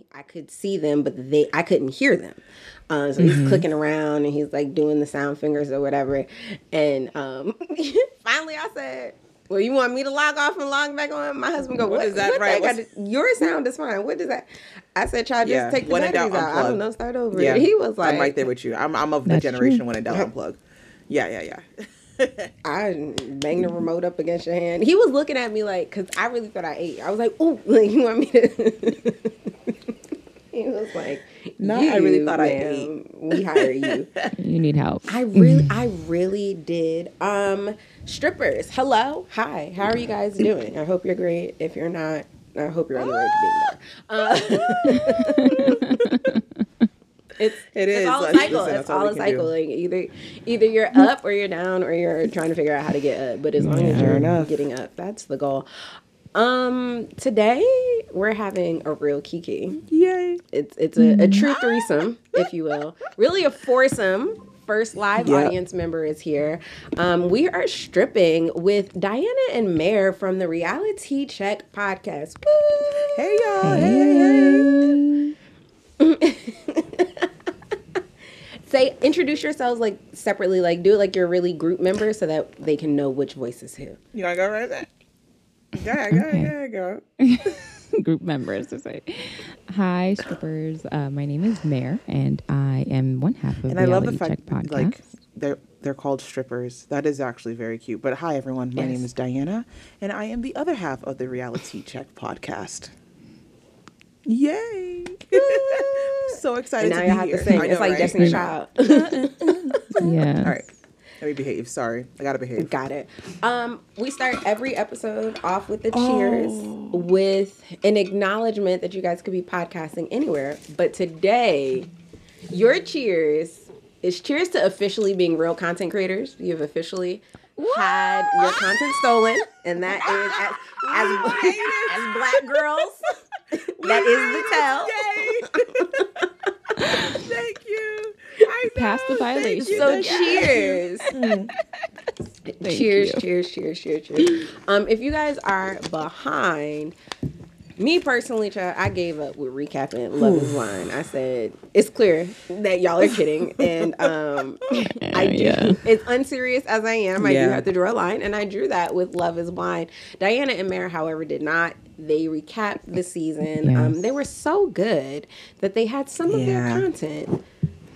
me. I could see them, but they I couldn't hear them. Uh, so he's clicking around and he's like doing the sound fingers or whatever. And um, finally, I said, "Well, you want me to log off and log back on?" My husband go, "What, is that? what Right, gotta, your sound is fine. What does that?" I said, "Try just Yeah, take the when in batteries doubt, out. I don't unplug. know. Start over." Yeah, He was like, I'm right there with you. I'm, I'm of the generation true. when in doubt unplug. Yeah, yeah, yeah. I banged the remote up against your hand. He was looking at me like, because I really thought I ate. I was like, oh, like, you want me to? He was like, No, I really "You, thought I ma'am, We hire you. You need help. I really, I really did. Um, strippers, hello, hi. How are you guys doing? I hope you're great. If you're not, I hope you're on the road to being better. Uh, it's It it's is. all a cycle. listen, it's all all a cycle. do. Like either either you're up or you're down or you're trying to figure out how to get up. But as long as you're enough. getting up, that's the goal. Um, today we're having a real kiki. Yay. It's it's a, a true threesome, if you will. Really a foursome. First live Yep. audience member is here. Um, we are stripping with Diana and Mare from the Reality Check podcast. Woo! Hey, y'all. Hey, hey, hey. Say introduce yourselves like separately, like do it like you're really group members so that they can know which voice is who. You want to go right there? Go ahead, go Okay. ahead, go go. Group members to say, "Hi, strippers. Uh, my name is Mare, and I am one half of And the I love the fact Check podcast." like they're they're called strippers. That is actually very cute. But hi everyone, my Yes. name is Diana, and I am the other half of the Reality Check podcast. Yay! so excited And now to you be have here. to sing. I it's like right? Destiny Child. yeah. All right, let me behave. Sorry, I gotta behave. Got it. Um, we start every episode off with the cheers with an acknowledgement that you guys could be podcasting anywhere. But today, your cheers is cheers to officially being real content creators. You've officially had your content stolen, and that is as, as, as black girls. that is the tell. Thank you. I. Pass the Thank violation. you. So Thank cheers. Thank cheers, you. cheers, cheers, cheers, cheers. Um, if you guys are behind, me personally, child, I gave up with recapping Love is Blind. I said it's clear that y'all are kidding, and um, I do. Yeah. It's unserious as I am. I do have to draw a line, and I drew that with Love is Blind. Diana and Mare, however, did not. They recapped the season. Um, they were so good that they had some of their content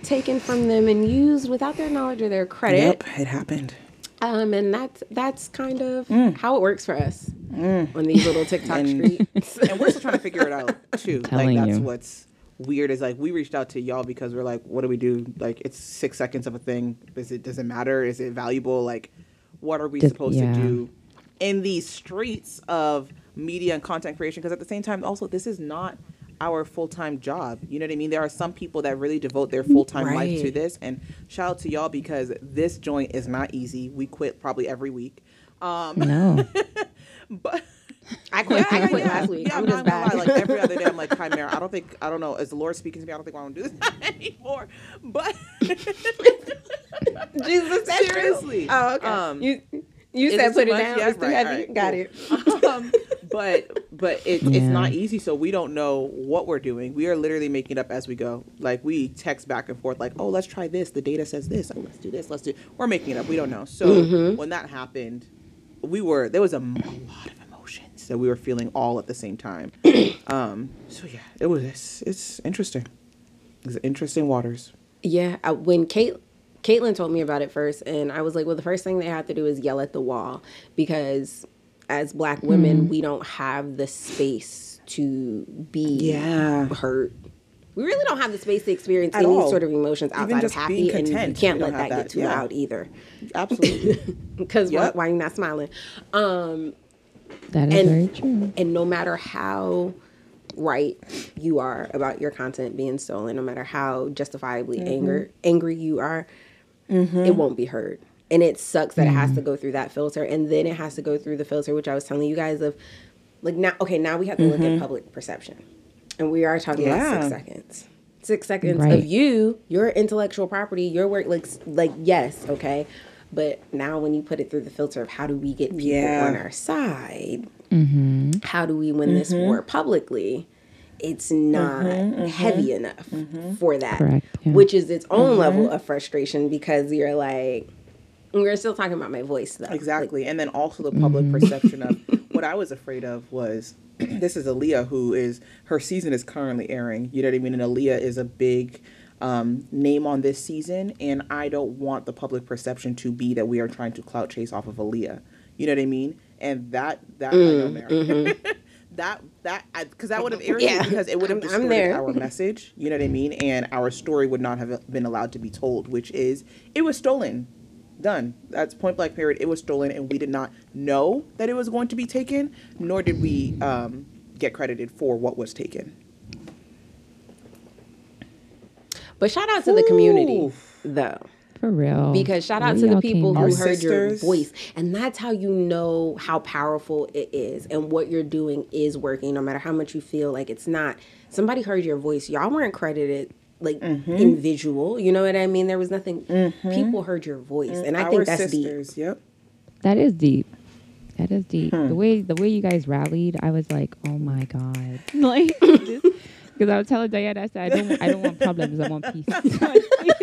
taken from them and used without their knowledge or their credit. Yep, it happened. Um, and that's that's kind of how it works for us on these little TikTok And- streets. and we're still trying to figure it out too. like Telling that's you. what's weird is like we reached out to y'all because we're like, what do we do? Like it's six seconds of a thing. Does it does it matter? Is it valuable? Like what are we Does- supposed yeah. to do in these streets of media and content creation? Because at the same time, also this is not our full time job. You know what I mean? There are some people that really devote their full time life to this. And shout out to y'all because this joint is not easy. We quit probably every week. Um, No. but I quit. I quit last week. Yeah, I'm I'm just not gonna lie. Like every other day, I'm like, Chimera. I don't think I don't know. Is the Lord speaking to me? I don't think I want to do this anymore. But Jesus, that's true. Seriously. Oh, okay. Um, you you is said put it much? down. Yeah, it's too right, heavy. alright, Got cool. it. um, but but it, it's not easy. So we don't know what we're doing. We are literally making it up as we go. Like we text back and forth, like, oh, let's try this. The data says this. Oh, let's do this. Let's do. We're making it up. We don't know. So Mm-hmm. when that happened, we were there was a lot of emotions that we were feeling all at the same time. um. So yeah, it was. It's, it's interesting. It's interesting waters. Yeah, I, when Kate Caitlin told me about it first, and I was like, well, the first thing they have to do is yell at the wall because as Black women, we don't have the space to be Yeah. hurt. We really don't have the space to experience At any all. sort of emotions outside of happy, and you can't let that, have get too Yeah. loud either. Absolutely. Because Yep. why, why you not smiling? Um, That is And- very true. and no matter how right you are about your content being stolen, no matter how justifiably Mm-hmm. anger angry you are, it won't be heard. And it sucks that it has to go through that filter, and then it has to go through the filter, which I was telling you guys of, like now. Okay, now we have to look at public perception, and we are talking about Mm-hmm. Six seconds. Six seconds Right. of you, your intellectual property, your work. Like, like yes, okay. But now, when you put it through the filter of how do we get people Yeah. on our side, Mm-hmm. how do we win this war publicly it's not mm-hmm, mm-hmm. heavy enough mm-hmm. for that, Correct, yeah. which is its own level of frustration because you're like, we're still talking about my voice though. Exactly. and then also the public perception of what I was afraid of was this is Aaliyah who is her season is currently airing. You know what I mean? And Aaliyah is a big um, name on this season, and I don't want the public perception to be that we are trying to clout chase off of Aaliyah. You know what I mean? And that that I know, mm, Mary. that that because that would have irritated Yeah. because it would have I'm- I'm distorted there. our message. You know what I mean? And our story would not have been allowed to be told, which is it was stolen. Done. That's point blank period. It was stolen, and we did not know that it was going to be taken, nor did we um, get credited for what was taken. But shout out to the community though. For real. Because shout out We to the people who Our out. heard your voice. And that's how you know how powerful it is and what you're doing is working, no matter how much you feel like it's not. Somebody heard your voice. Y'all weren't credited like Mm-hmm. in visual. You know what I mean? There was nothing. People heard your voice. And I Our think that's deep. Yep. That is deep. That is deep. Hmm. The way the way you guys rallied, I was like, oh my god, like because I was telling Diana, I said, I don't, I don't want problems. I want peace.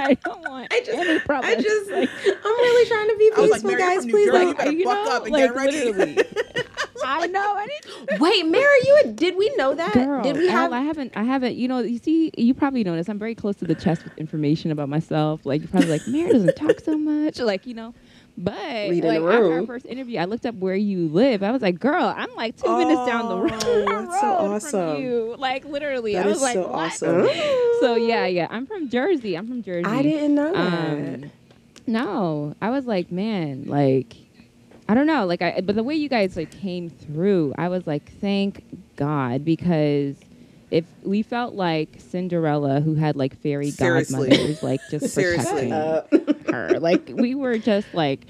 I don't want I just, any problems. I just, I'm really trying to be I was like, peaceful, Mary, guys. from Please, Jersey. like, You you know, up and like get ready. literally. I know. I didn't. wait, Mary, you had, did we know that? Girl, did we have? I haven't. I haven't. You know. You see. You probably notice I'm very close to the chest with information about myself. Like you're probably like, Mary doesn't talk so much. Like you know. But like after our first interview, I looked up where you live. I was like, "Girl, I'm like two minutes down the Oh, road, that's so awesome. from you." Like literally, That I was like, so "What?" awesome. So yeah, yeah. I'm from Jersey. I'm from Jersey. I didn't know that. Um, no, I was like, man, like, I don't know, like, I. But the way you guys like came through, I was like, thank God, because if we felt like Cinderella, who had like fairy Seriously. godmothers, like just Seriously. protecting Uh, her, like we were just like.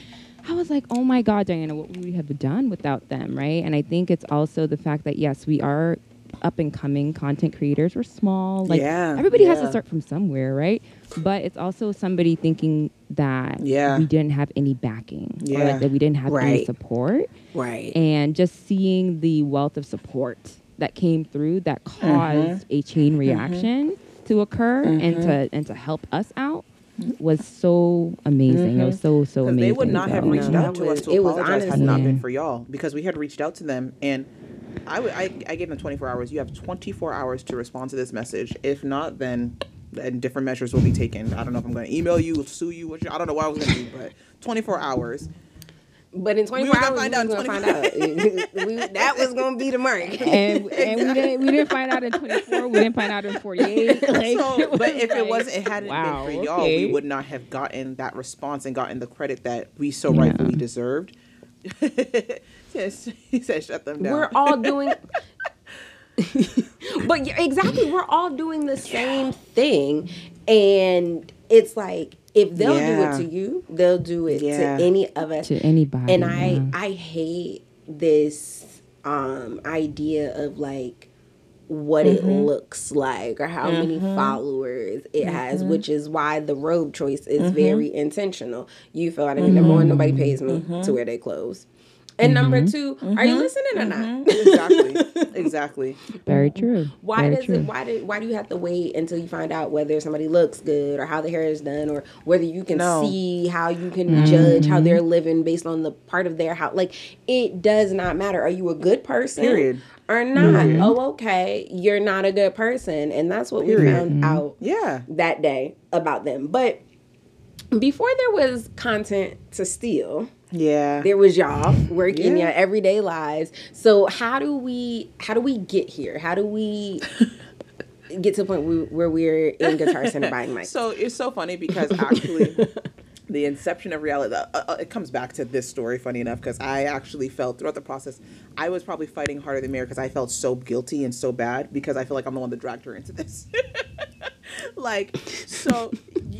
I was like, oh my God, Diana, what would we have done without them, right? And I think it's also the fact that, yes, we are up and coming content creators. We're small. Like, Yeah, everybody has to start from somewhere, right? But it's also somebody thinking that Yeah. we didn't have any backing or Yeah. like that we didn't have any support. right. And just seeing the wealth of support that came through that Mm-hmm. caused a chain reaction to occur and Mm-hmm. to and to help us out was so amazing. It was so so amazing. they would not have reached No, out that to us to it was apologize had honestly- not Yeah. been for y'all. Because we had reached out to them, and I, w- I, I gave them 24 hours. You have 24 hours to respond to this message. If not, then then different measures will be taken. I don't know if I'm going to email you, sue you. What you I don't know what I was going to do, but 24 hours. But in 24 were gonna hours, find we out was gonna find out. we, that was gonna be the mark. and, and we didn't we didn't find out in 24. We didn't find out in 48. Like, So, but was if it wasn't, it hadn't wow, been for y'all, okay. we would not have gotten that response and gotten the credit that we so Yeah. rightfully deserved. yes, he said, "Shut them down." We're all doing. but yeah, exactly, we're all doing the same thing, and it's like if they'll do it to you, they'll do it Yeah. to any of us. to anybody. and I yeah. I hate this um idea of like what it Mm-hmm. looks like or how many followers it has, Mm-hmm. which is why the robe choice is very intentional. You feel what I mean? Number one, nobody pays me Mm-hmm. to wear their clothes. And number mm-hmm. 2 are you mm-hmm. listening or not? Mm-hmm. exactly, exactly. very true. Why very does true. it why do why do you have to wait until you find out whether somebody looks good or how the hair is done or whether you can No. see how you can judge how they're living based on the part of their house like it does not matter are you a good person Period. or not oh okay you're not a good person and that's what we Period. found out Yeah. that day about them but before there was content to steal Yeah. there was y'all working Yeah. your everyday lives so how do we how do we get here how do we get to the point where, where we're in guitar center buying mics So it's so funny because actually, the inception of reality, uh, uh, it comes back to this story, funny enough, because I actually felt throughout the process, I was probably fighting harder than Mary because I felt so guilty and so bad because I feel like I'm the one that dragged her into this. like, so.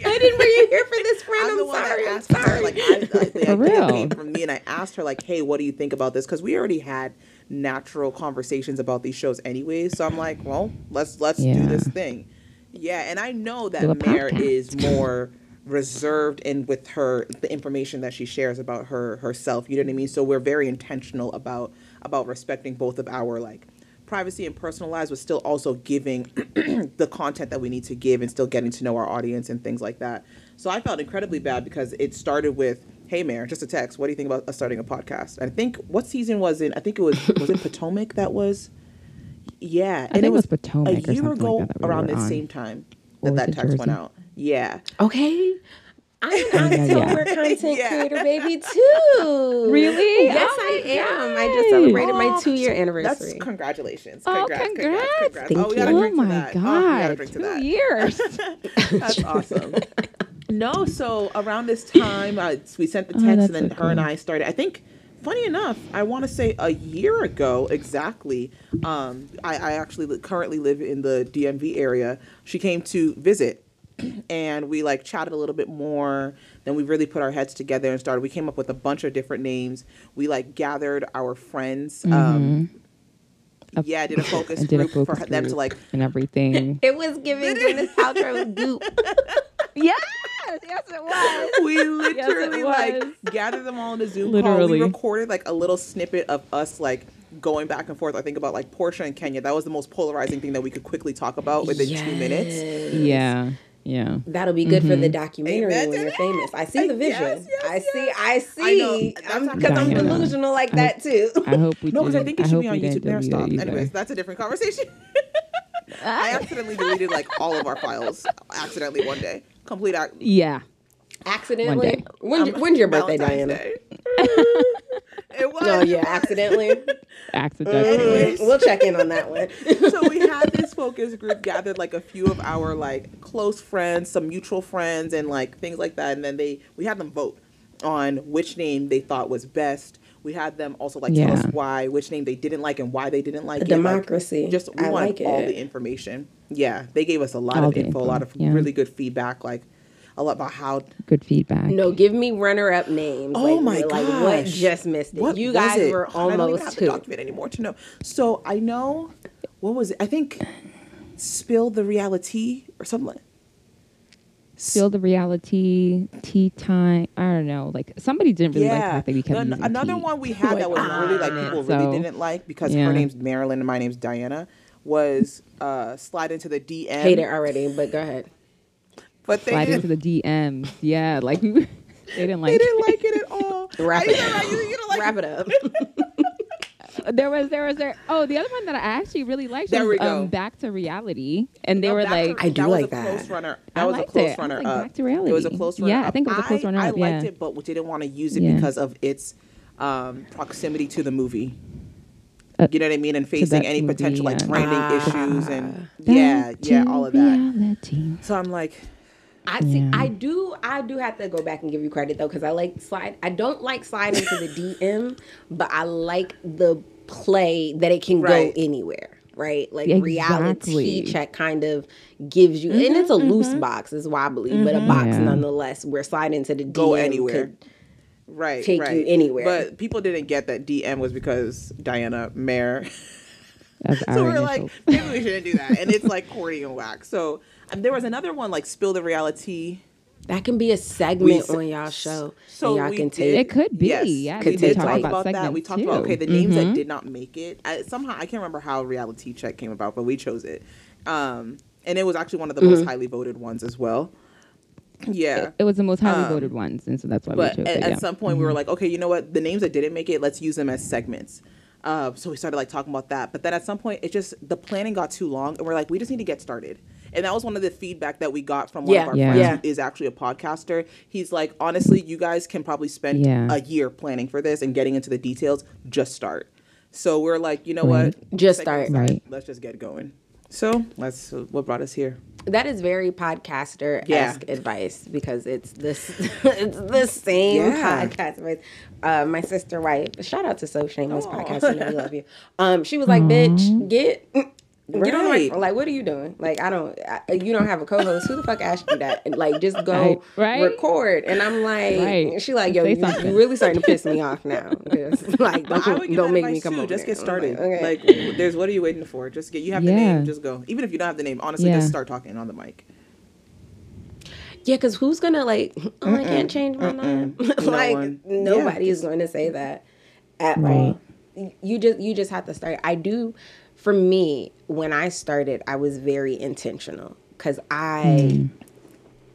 i didn't bring you here for this friend I'm i'm, the one sorry that i'm asked her, sorry like, I, I, the idea real. came from me, and I asked her, like, hey, what do you think about this? Because we already had natural conversations about these shows anyway. So I'm like, well, let's let's do this thing. Yeah, and I know that a Mare is more reserved and with her the information that she shares about her herself. You know what I mean? So we're very intentional about about respecting both of our like privacy and personalized, but still also giving the content that we need to give and still getting to know our audience and things like that. So I felt incredibly bad because it started with, "Hey, Mayor, just a text. What do you think about us starting a podcast?" And I think what season was it? I think it was was it Potomac that was. Yeah, and think it it was was Potomac a or year something ago like that that we around the on. same time that was that text went out. Yeah. Okay. I'm an yeah, yeah. Content Yeah. creator, baby, too. Really? Yes, Oh I my am. I just God. celebrated my Oh, two year anniversary. That's anniversary. congratulations. Oh, Congrats, congrats. congrats, Thank oh, you. Oh my that. Oh, we gotta god, drink to two that. years. That's awesome. No, so around this time, uh, we sent the Oh, text, that's and then so her and. I started. I think, funny enough, I want to say a year ago exactly. Um, I, I actually currently live in the DMV area. She came to visit, and we like chatted a little bit more. Then we really put our heads together and started. We came up with a bunch of different names. We like gathered our friends. Um, A- yeah, did a focus I did a group focus for them to like and everything. It was giving Gwyneth Paltrow goop. yes, yes, it was. we literally was. like gathered them all in a Zoom call. We recorded like a little snippet of us like going back and forth. I think about like Porsha and Kenya. That was the most polarizing thing that we could quickly talk about within two minutes. Yeah, yeah. That'll be good for the documentary Amen when you're famous. I see the vision. Yes, yes, I see. yes. I I see. know. I'm because I'm delusional like that too. I hope we. No, because I think it should be on YouTube. didn't Never stop. either. Anyways, that's a different conversation. I accidentally deleted like all of our files accidentally one day. Complete ac- yeah. Accidentally. day. When's, um, when's your birthday, Valentine's Diana? Day. it was. Oh yeah, accidentally. Accidentally. Anyways. we'll check in on that one. so we had this focus group gathered like a few of our like close friends some mutual friends and like things like that and then they we had them vote on which name they thought was best we had them also like tell us why which name they didn't like and why they didn't like A it like, democracy. just we I wanted like all the information yeah they gave us a lot All of the info, a lot of yeah. really good feedback like a lot about how Good feedback. No, give me runner-up names. Oh like, my like what just missed it? What you was guys it? were I don't even almost have the two. document anymore to know. So I know what was it? I think spill the reality or something. Like, Still the reality tea time. I don't know. Like somebody didn't really like the fact that we kept An- using another tea. one we had that was really like people So, really didn't like because yeah. her name's Marilyn and my name's Diana was uh slide into the DM. Hate it already, but go ahead. But they Slide didn't, into the DMs. Yeah, like they didn't like. they didn't like it at all. Wrap it up. You- you like Wrap it." it up. There was there was there. Oh, the other one that I actually really liked There was we go. um, Back to Reality, and they No, were like, to- I do that was like a close that. I was a liked close it. I was runner like, up. Back to Reality. It was a close runner Yeah, I think it was a close runner I up, liked yeah. it, but we didn't want to use it Yeah. because of its um, proximity to the movie. Uh, you know what I mean? And facing any movie, potential like branding trending Ah. issues and Back yeah, yeah, all of that. reality. So I'm like, I see. Yeah. I do. I do have to go back and give you credit though, because I like slide. I don't like slide to the DM, but I like the play that it can Right. go anywhere. Right, like reality check kind of gives you, and it's a mm-hmm, loose mm-hmm. box, it's wobbly, but a mm-hmm. box Yeah. nonetheless. Where slide into the DM Go anywhere. could- right, Take you anywhere. But people didn't get that DM was because Diana Mayer. So we're like, maybe we shouldn't do that. And it's like corny and whack. So um, there was another one like spill the reality. that can be a segment We- on y'all show. So and y'all we can did- take. It could be. Yes, Yeah, we Could we did take talk talk like- about about that. We talked too. about okay, the names Mhm. that did not make it. I, somehow I can't remember how reality check came about, but we chose it, um, and it was actually one of the Mm-hmm. most highly voted ones as well. Yeah, It, it was the most highly Um, voted ones, and so that's why but we chose at, it. at some point we were like, okay, you know what? The names that didn't make it, let's use them as segments. Uh, so we started like talking about that, but then at some point it just the planning got too long, and we're like, we just need to get started. And that was one of the feedback that we got from one Yeah, of our Yeah. friends yeah. who is actually a podcaster. He's like, honestly, you guys can probably spend Yeah. a year planning for this and getting into the details. Just start. So we're like, you know Right. what? Just start. aside, Right. Let's just get going. So let's. Uh, what brought us here? That is very podcaster esque Yeah. advice because it's this it's the same Yeah. podcast advice. Uh, my sister wife, shout out to So Shameless Aw. Podcast, you we love you. Um, she was like, "Bitch, get get on the Right. mic." Like, what are you doing? Like, I don't, I, you don't have a co-host. Who the fuck asked you that? And like, just go Right. Right. record. And I'm like, Right. she like, yo, you, something. you really starting to piss me off now. like, But I would don't, don't make me come too. over Just there. get I'm started. okay. Like, there's what are you waiting for? Just get. You have the name. Just go. Even if you don't have the name, honestly, Yeah. just start talking on the mic. Yeah, because who's gonna like? Oh, I can't change my mind. like one. nobody Yeah. is going to say that at Right. all. You just you just have to start. I do for me, when I started, I was very intentional because I Mm.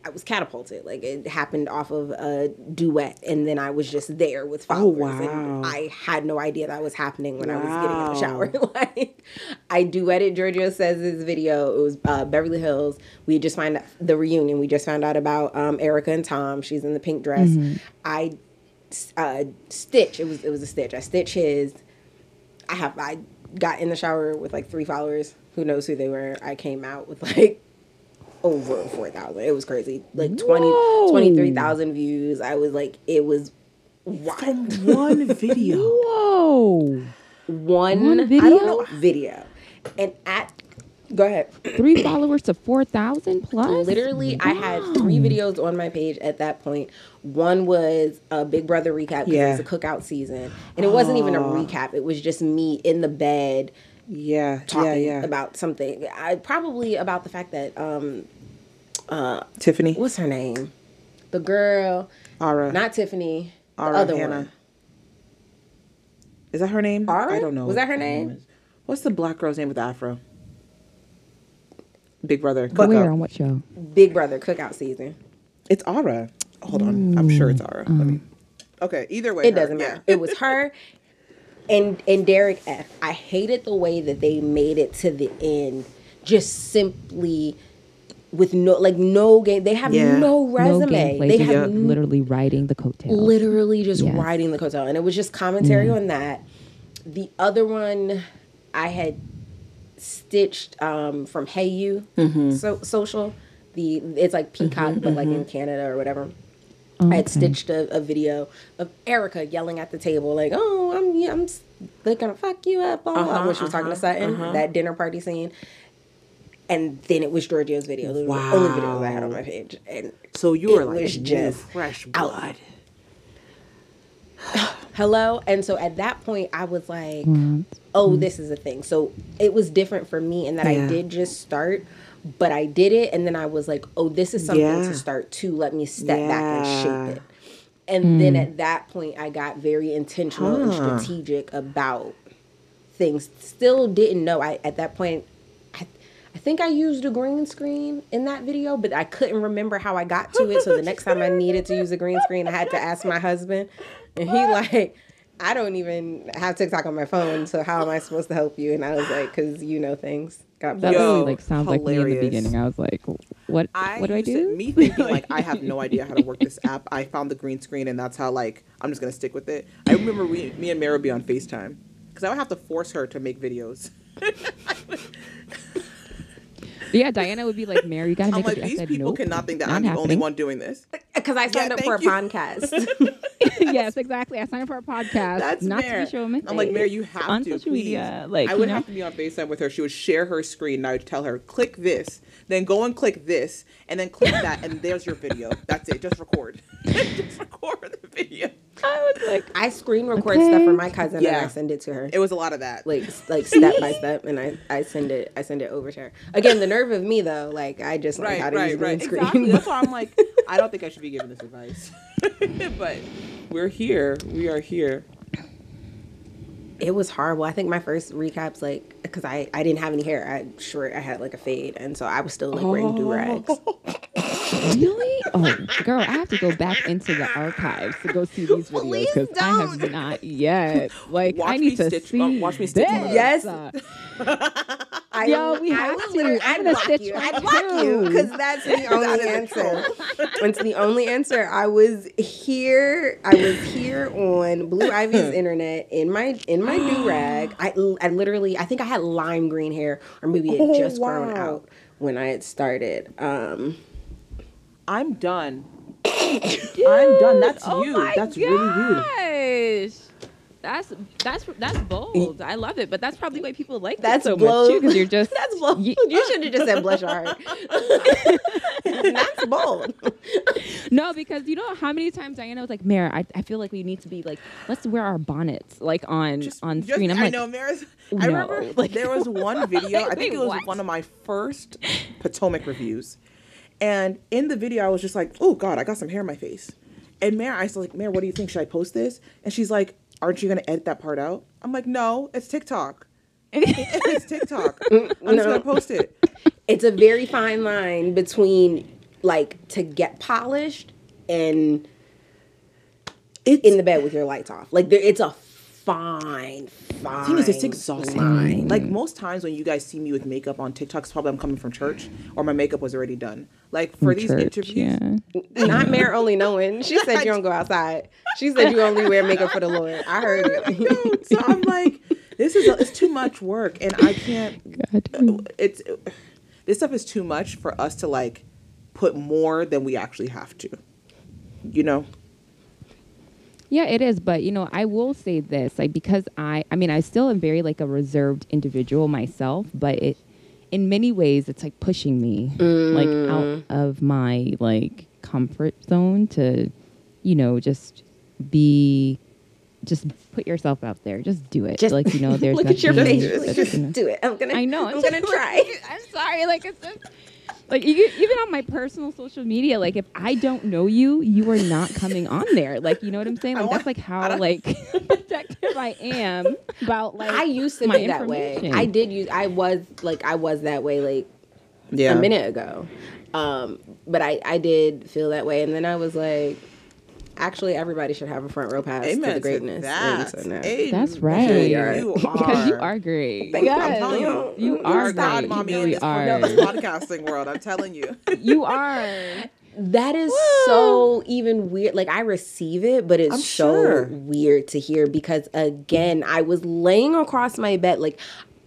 I was catapulted. Like it happened off of a duet, and then I was just there with followers. Oh, wow. and I had no idea that was happening when I was getting in the shower. like I duetted Giorgio says video. It was uh, Beverly Hills. We just found out the reunion. We just found out about um, Erika and Tom. She's in the pink dress. Mm-hmm. I uh, stitch. It was it was a stitch. I stitch his. I have I got in the shower with like three followers. Who knows who they were? I came out with like over four thousand. It was crazy. Like 20, 23,000 views. I was like, it was wild. One video. Whoa. One, One I video? don't know video. And at go ahead. Three followers to 4,000 plus? Literally, I had three videos on my page at that point. One was a Big Brother recap because it was a cookout season, and it wasn't even a recap. It was just me in the bed Yeah, talking yeah, yeah. about something. I probably about the fact that um, Tiffany, what's her name? The girl, Ara, not Tiffany. The Ara other Hannah. one. Is that her name? Ara? I don't know. Was that her name? What's the black girl's name with the afro? Big Brother. Where Cookout. on what show? Big Brother cookout season. It's Ara. Hold on. I'm sure it's Ara. Let um, me. Okay. Either way, It her, doesn't yeah. matter. It was her and and Derek F. I hated the way that they made it to the end, just simply with no like no game. They have Yeah. no No resume. gameplay. they just have Yeah. n- literally riding the coattails. literally just Yes. riding the hotel, and it was just commentary mm. on that. The other one, I had stitched um, from Hayu so, social. The it's like Peacock, but like in Canada or whatever. I had stitched a, a video of Erika yelling at the table, like, "Oh, I'm, yeah, I'm, they're gonna fuck you up." Blah, blah, blah," Uh-huh, when she was talking to uh-huh, Sutton, uh-huh. that dinner party scene. And then it was Giorgio's video. Those were the only videos I had on my page, and So you were like just fresh out. hello and so at that point i was like Mm. oh this is a thing so it was different for me in that Yeah. i did just start but i did it and then i was like oh this is something Yeah. to start too let me step back and shape it and then at that point i got very intentional and strategic about things still didn't know i at that point I, I think I used a green screen in that video, but I couldn't remember how I got to it. So the next time I needed to use a green screen, I had to ask my husband. And he like, I don't even have TikTok on my phone, so how am I supposed to help you? And I was like, because you know things. God That. Yo, really like sounds like me in the beginning. I was like, what? I what do I used to- do? me thinking like I have no idea how to work this app. I found the green screen and that's how like I'm just gonna stick with it. I remember we, me and Mary would be on Facetime because I would have to force her to make videos. yeah, Diana would be like, Mary, you gotta I'm make like it. I these said, people nope, cannot think that I'm the only one doing this. Because I signed Yeah, up for a you. podcast. yes, exactly. I signed up for a podcast. That's not Mare. to be showing I'm like, face Mary, you have on to social please. media. Like, I you would know? have to be on FaceTime with her. She would share her screen, and I would tell her, click this, then go and click this, and then click that, and there's your video. That's it. Just record. Just record the video. I was like, I screen record stuff for my cousin and I send it to her. It was a lot of that. like like step by step and I, I send it I send it over to her. Again, the nerve of me though, like I just learned right, how to use right, green right. screen. Exactly. That's why I'm like, I don't think I should be giving this advice. but we're here. We are here. it was horrible. I think my first recaps, like, because I, I didn't have any hair. I short. I had like a fade, and so I was still like wearing do rags. really? Oh, girl, I have to go back into the archives to go see these videos because I have don't. yet. Like, Watch I need to stitch- see. uh, watch me stitch this. those. Uh, I, Yo, we have would to. I'm gonna stitch you. I'd block you because that's the only answer. it's the only answer. I was here. I was here on Blue Ivy's internet in my in my do rag. I I literally I think I had lime green hair or maybe it Oh, had just grown wow. out when I had started. Um, I'm done. I'm done. That's oh you. my That's really you. That's that's that's bold. I love it, but that's probably why people like That's that so blow- much too. Because you're just that's bold. Ye- You should have just said blush hard. that's bold. no, because you know how many times Diana was like, "Mare, I, I feel like we need to be like, let's wear our bonnets like on on Just- screen." I'm I like, know, Maris. no, I remember like- there was one video. I Wait, think it was what? one of my first Potomac reviews, and in the video, I was just like, "Oh God, I got some hair in my face." And Mare, I was like, "Mare, what do you think? Should I post this?" And she's like, "Aren't you gonna edit that part out?" I'm like, "No, it's TikTok." it's TikTok. I'm just No. gonna post it. it's a very fine line between like to get polished and It's in the bed with your lights off. Like there, it's a fine, fine. thing is, it's exhausting. line. Like most times when you guys see me with makeup on TikTok, it's probably I'm coming from church or my makeup was already done. Like for these Church, interviews, yeah. Not Mayor only knowing. She said you don't go outside. She said you only wear makeup for the Lord. I heard it. so I'm like, this is it's too much work, and I can't. God. Uh, it's this stuff is too much for us to like put more than we actually have to. You know. Yeah, it is. But you know, I will say this, like because I, I mean, I still am very like a reserved individual myself, but it, in many ways, it's like pushing me like mm. out of my like comfort zone to, you know, just be, just put yourself out there, just do it. Just like you know, there's Look at your face. Just do it. I'm gonna. I know. I'm just gonna try. I'm sorry. Like it's just, like you, even on my personal social media, like if I don't know you, you are not coming on there. Like you know what I'm saying? Like that's like how like protective I am about like I used to my be that way. I did use. I was like I was that way like Yeah. a minute ago. Um, but I I did feel that way, and then I was like, actually, everybody should have a front row pass Amen to the to greatness. that. So, no. That's right. You because you are. are great. Thank you. I'm I'm telling you, You you're are god great. mommy You in really this, are. this podcasting world. I'm telling you. You are. That is so even weird. Like I receive it, but it's I'm so sure. weird to hear because again, I was laying across my bed like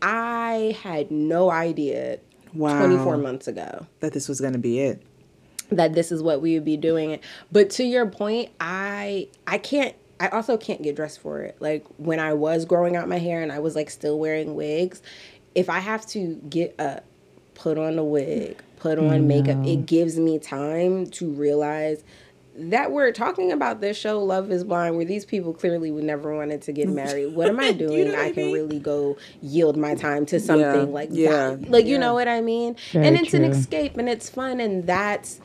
I had no idea Wow. 24 months ago that this was gonna be it. That this is what we would be doing. But to your point, I I can't I also can't get dressed for it. Like when I was growing out my hair and I was like still wearing wigs, if I have to get up, put on a wig, put on makeup, it gives me time to realize that we're talking about this show Love is Blind where these people clearly would never wanted to get married. What am I doing? know what I I can mean? really go yield my time to something like yeah, that. Like you know what I mean? Very and it's an escape and it's fun and that's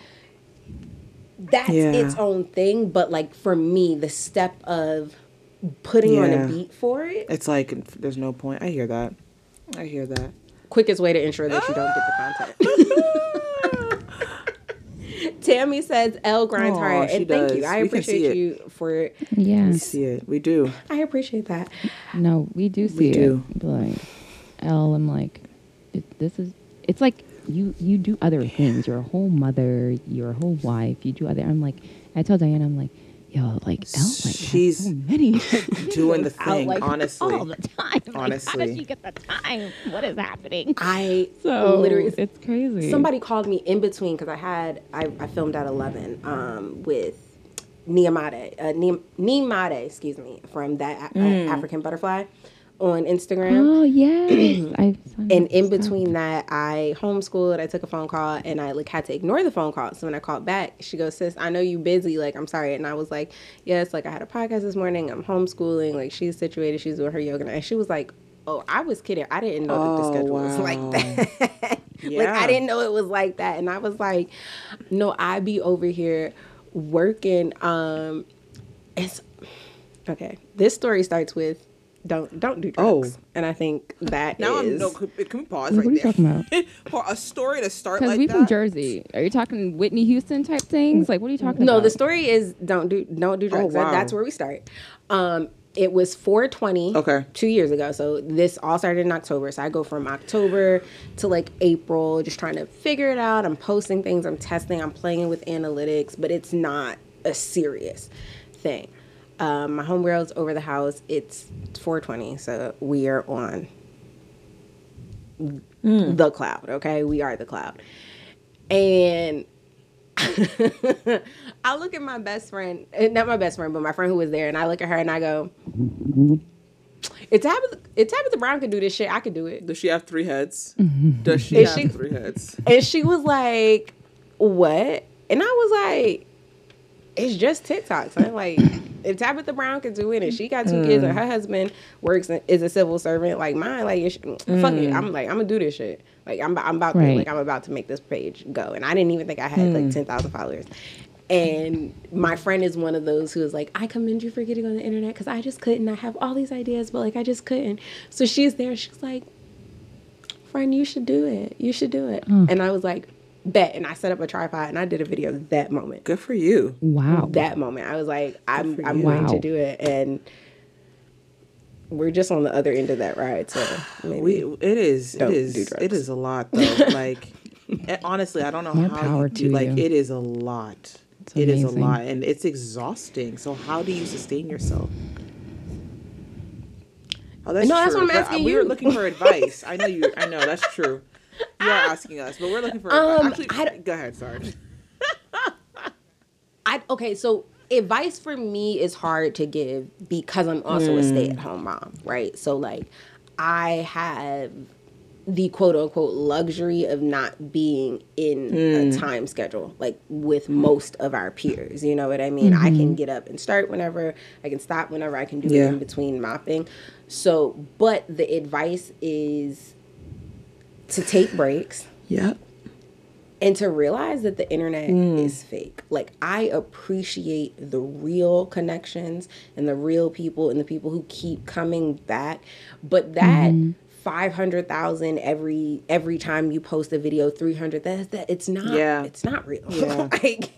that's Yeah. its own thing but like for me the step of putting on a beat for it It's like there's no point. I hear that. I hear that. quickest way to ensure that you don't get the content tammy says l grinds Aw, hard she and thank you i We can see appreciate it. you for We Yes. see it. We do. i appreciate that No, we do see We it. do. But, Like, L, I'm like, it, this is. It's like you you do other things. You're a whole mother. You're a whole wife. You do other. I'm like, I tell Diana, I'm like, yo, like L, like She's so many doing the videos out, thing, like, honestly. all the time. Like, how Honestly. does she get the time? What is happening? i So literally it's crazy. somebody called me in between because I had I, I filmed at eleven um, with Niamade, uh, Nimade, excuse me, from that a- uh, African butterfly on Instagram. Oh yes, I've And in between that, I homeschooled. I took a phone call, and I like had to ignore the phone call. So when I called back, she goes, "Sis, I know you busy. Like, I'm sorry." And I was like, "Yes, like I had a podcast this morning. I'm homeschooling. Like, she's situated. She's doing her yoga." And she was like, "Oh, I was kidding. I didn't know that the Oh, schedule was like that. like, I didn't know it was like that." And I was like, "No, I be over here working. Um, it's okay. This story starts with." Don't don't do drugs, Oh. and I think that Now I'm no. Can, can we pause What right are you there? talking about? For a story to start Because like we that. from Jersey. Are you talking Whitney Houston type things? Like, what are you talking No, about? No, the story is don't do don't do drugs. Oh, wow. that's where we start. Um, it was 420 Okay. two years ago. So this all started in October. So I go from October to like April, just trying to figure it out. I'm posting things, I'm testing, I'm playing with analytics, but it's not a serious thing. Um, my homegirl's over the house. It's 420, so we are on the cloud. Okay, we are the cloud, and I look at my best friend, eh, not my best friend, but my friend who was there, and I look at her and I go, "If Tabitha, if Tabitha Brown could do this shit, I could do it." Does she have three heads? Does she Is have she- three heads? And she was like, "What?" And I was like, "It's just TikTok." So I'm like, if Tabitha Brown could do it, and she got two kids, and mm. her husband works is a civil servant like mine, like it's, fuck it, I'm mm. like, I'm gonna do this shit. Like I'm, I'm about to, like I'm about to make this page go, and I didn't even think I had like mm. ten thousand followers. And my friend is one of those who is like, I commend you for getting on the internet because I just couldn't. I have all these ideas, but like I just couldn't. So she's there. She's like, friend, you should do it. You should do it. And I was like, bet. And I set up a tripod and I did a video that moment. Good for you. Wow. That moment, I was like, I'm for I'm you. going Wow. to do it. And we're just on the other end of that ride. So maybe We it is it is it is a lot though. like eh, honestly, I don't know More how power you do, to like you. it is a lot. It's It is a lot and it's exhausting. So how do you sustain yourself? Oh, that's No, that's true. what I'm But, uh, asking We were you. looking for advice. I know you. I know that's true. You are asking us, but we're looking for. Um, actually, I go ahead, Sarge. I okay, so advice for me is hard to give because I'm also a hmm. stay at home mom, right? So like I have the quote unquote luxury of not being in a hmm. time schedule like with most of our peers. You know what I mean? I can mm-hmm. get up and start whenever, I can stop whenever, I can do Yeah. it in between mopping. So, but the advice is to take breaks Yep. and to realize that the internet mm. is fake. Like I appreciate the real connections and the real people and the people who keep coming back, but that mm-hmm. 500,000 every every time you post a video 300 that's that it's not Yeah. it's not real. Yeah. like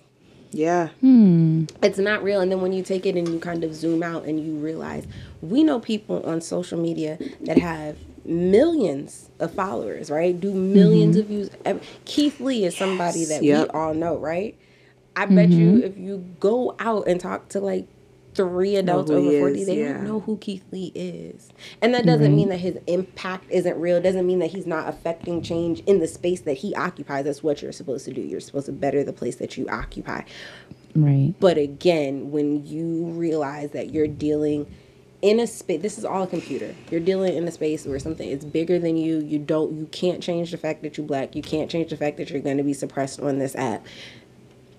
Yeah. Hmm. it's not real and then when you take it and you kind of zoom out and you realize we know people on social media that have millions of followers right? Do 1000000s mm-hmm. of views. Keith lee is somebody that Yep. we all know right? I bet you mm-hmm. if you go out and talk to like three adults over he 40 is, they yeah. don't know who keith lee is. And that doesn't mm-hmm. mean that his impact isn't real. It doesn't mean that he's not affecting change in the space that he occupies. That's what you're supposed to do. You're supposed to better the place that you occupy. Right. but again, when you realize that you're dealing in a space, this is all a computer. You're dealing in a space where something is bigger than you. You don't, you can't change the fact that you're black. You can't change the fact that you're going to be suppressed on this app.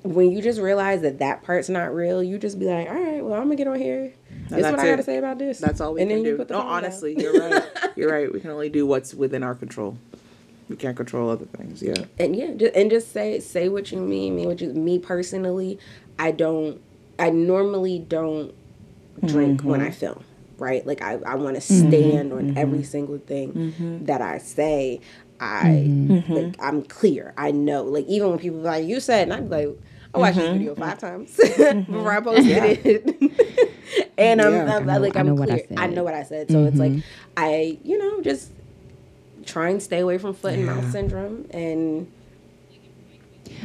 When you just realize that that part's not real, you just be like, all right, well, I'm gonna get on here. This is what that's I gotta say about this. That's all we and can do. No, phone down. honestly, you're right. You're right. We can only do what's within our control. We can't control other things. Yeah. and yeah, just, and just say say what you mean. Mean what you. Me personally, I don't. I normally don't drink when I mm-hmm. film. Right, like I, I want to mm-hmm. stand on mm-hmm. every single thing mm-hmm. that I say. I like I'm clear. I know. Like even when people like you said, and I'm like, I watched this video five times before I posted it. and I'm, I'm I know- like I I'm know what I clear. I know what I said. So it's like I, you know, just try and stay away from foot and mouth syndrome and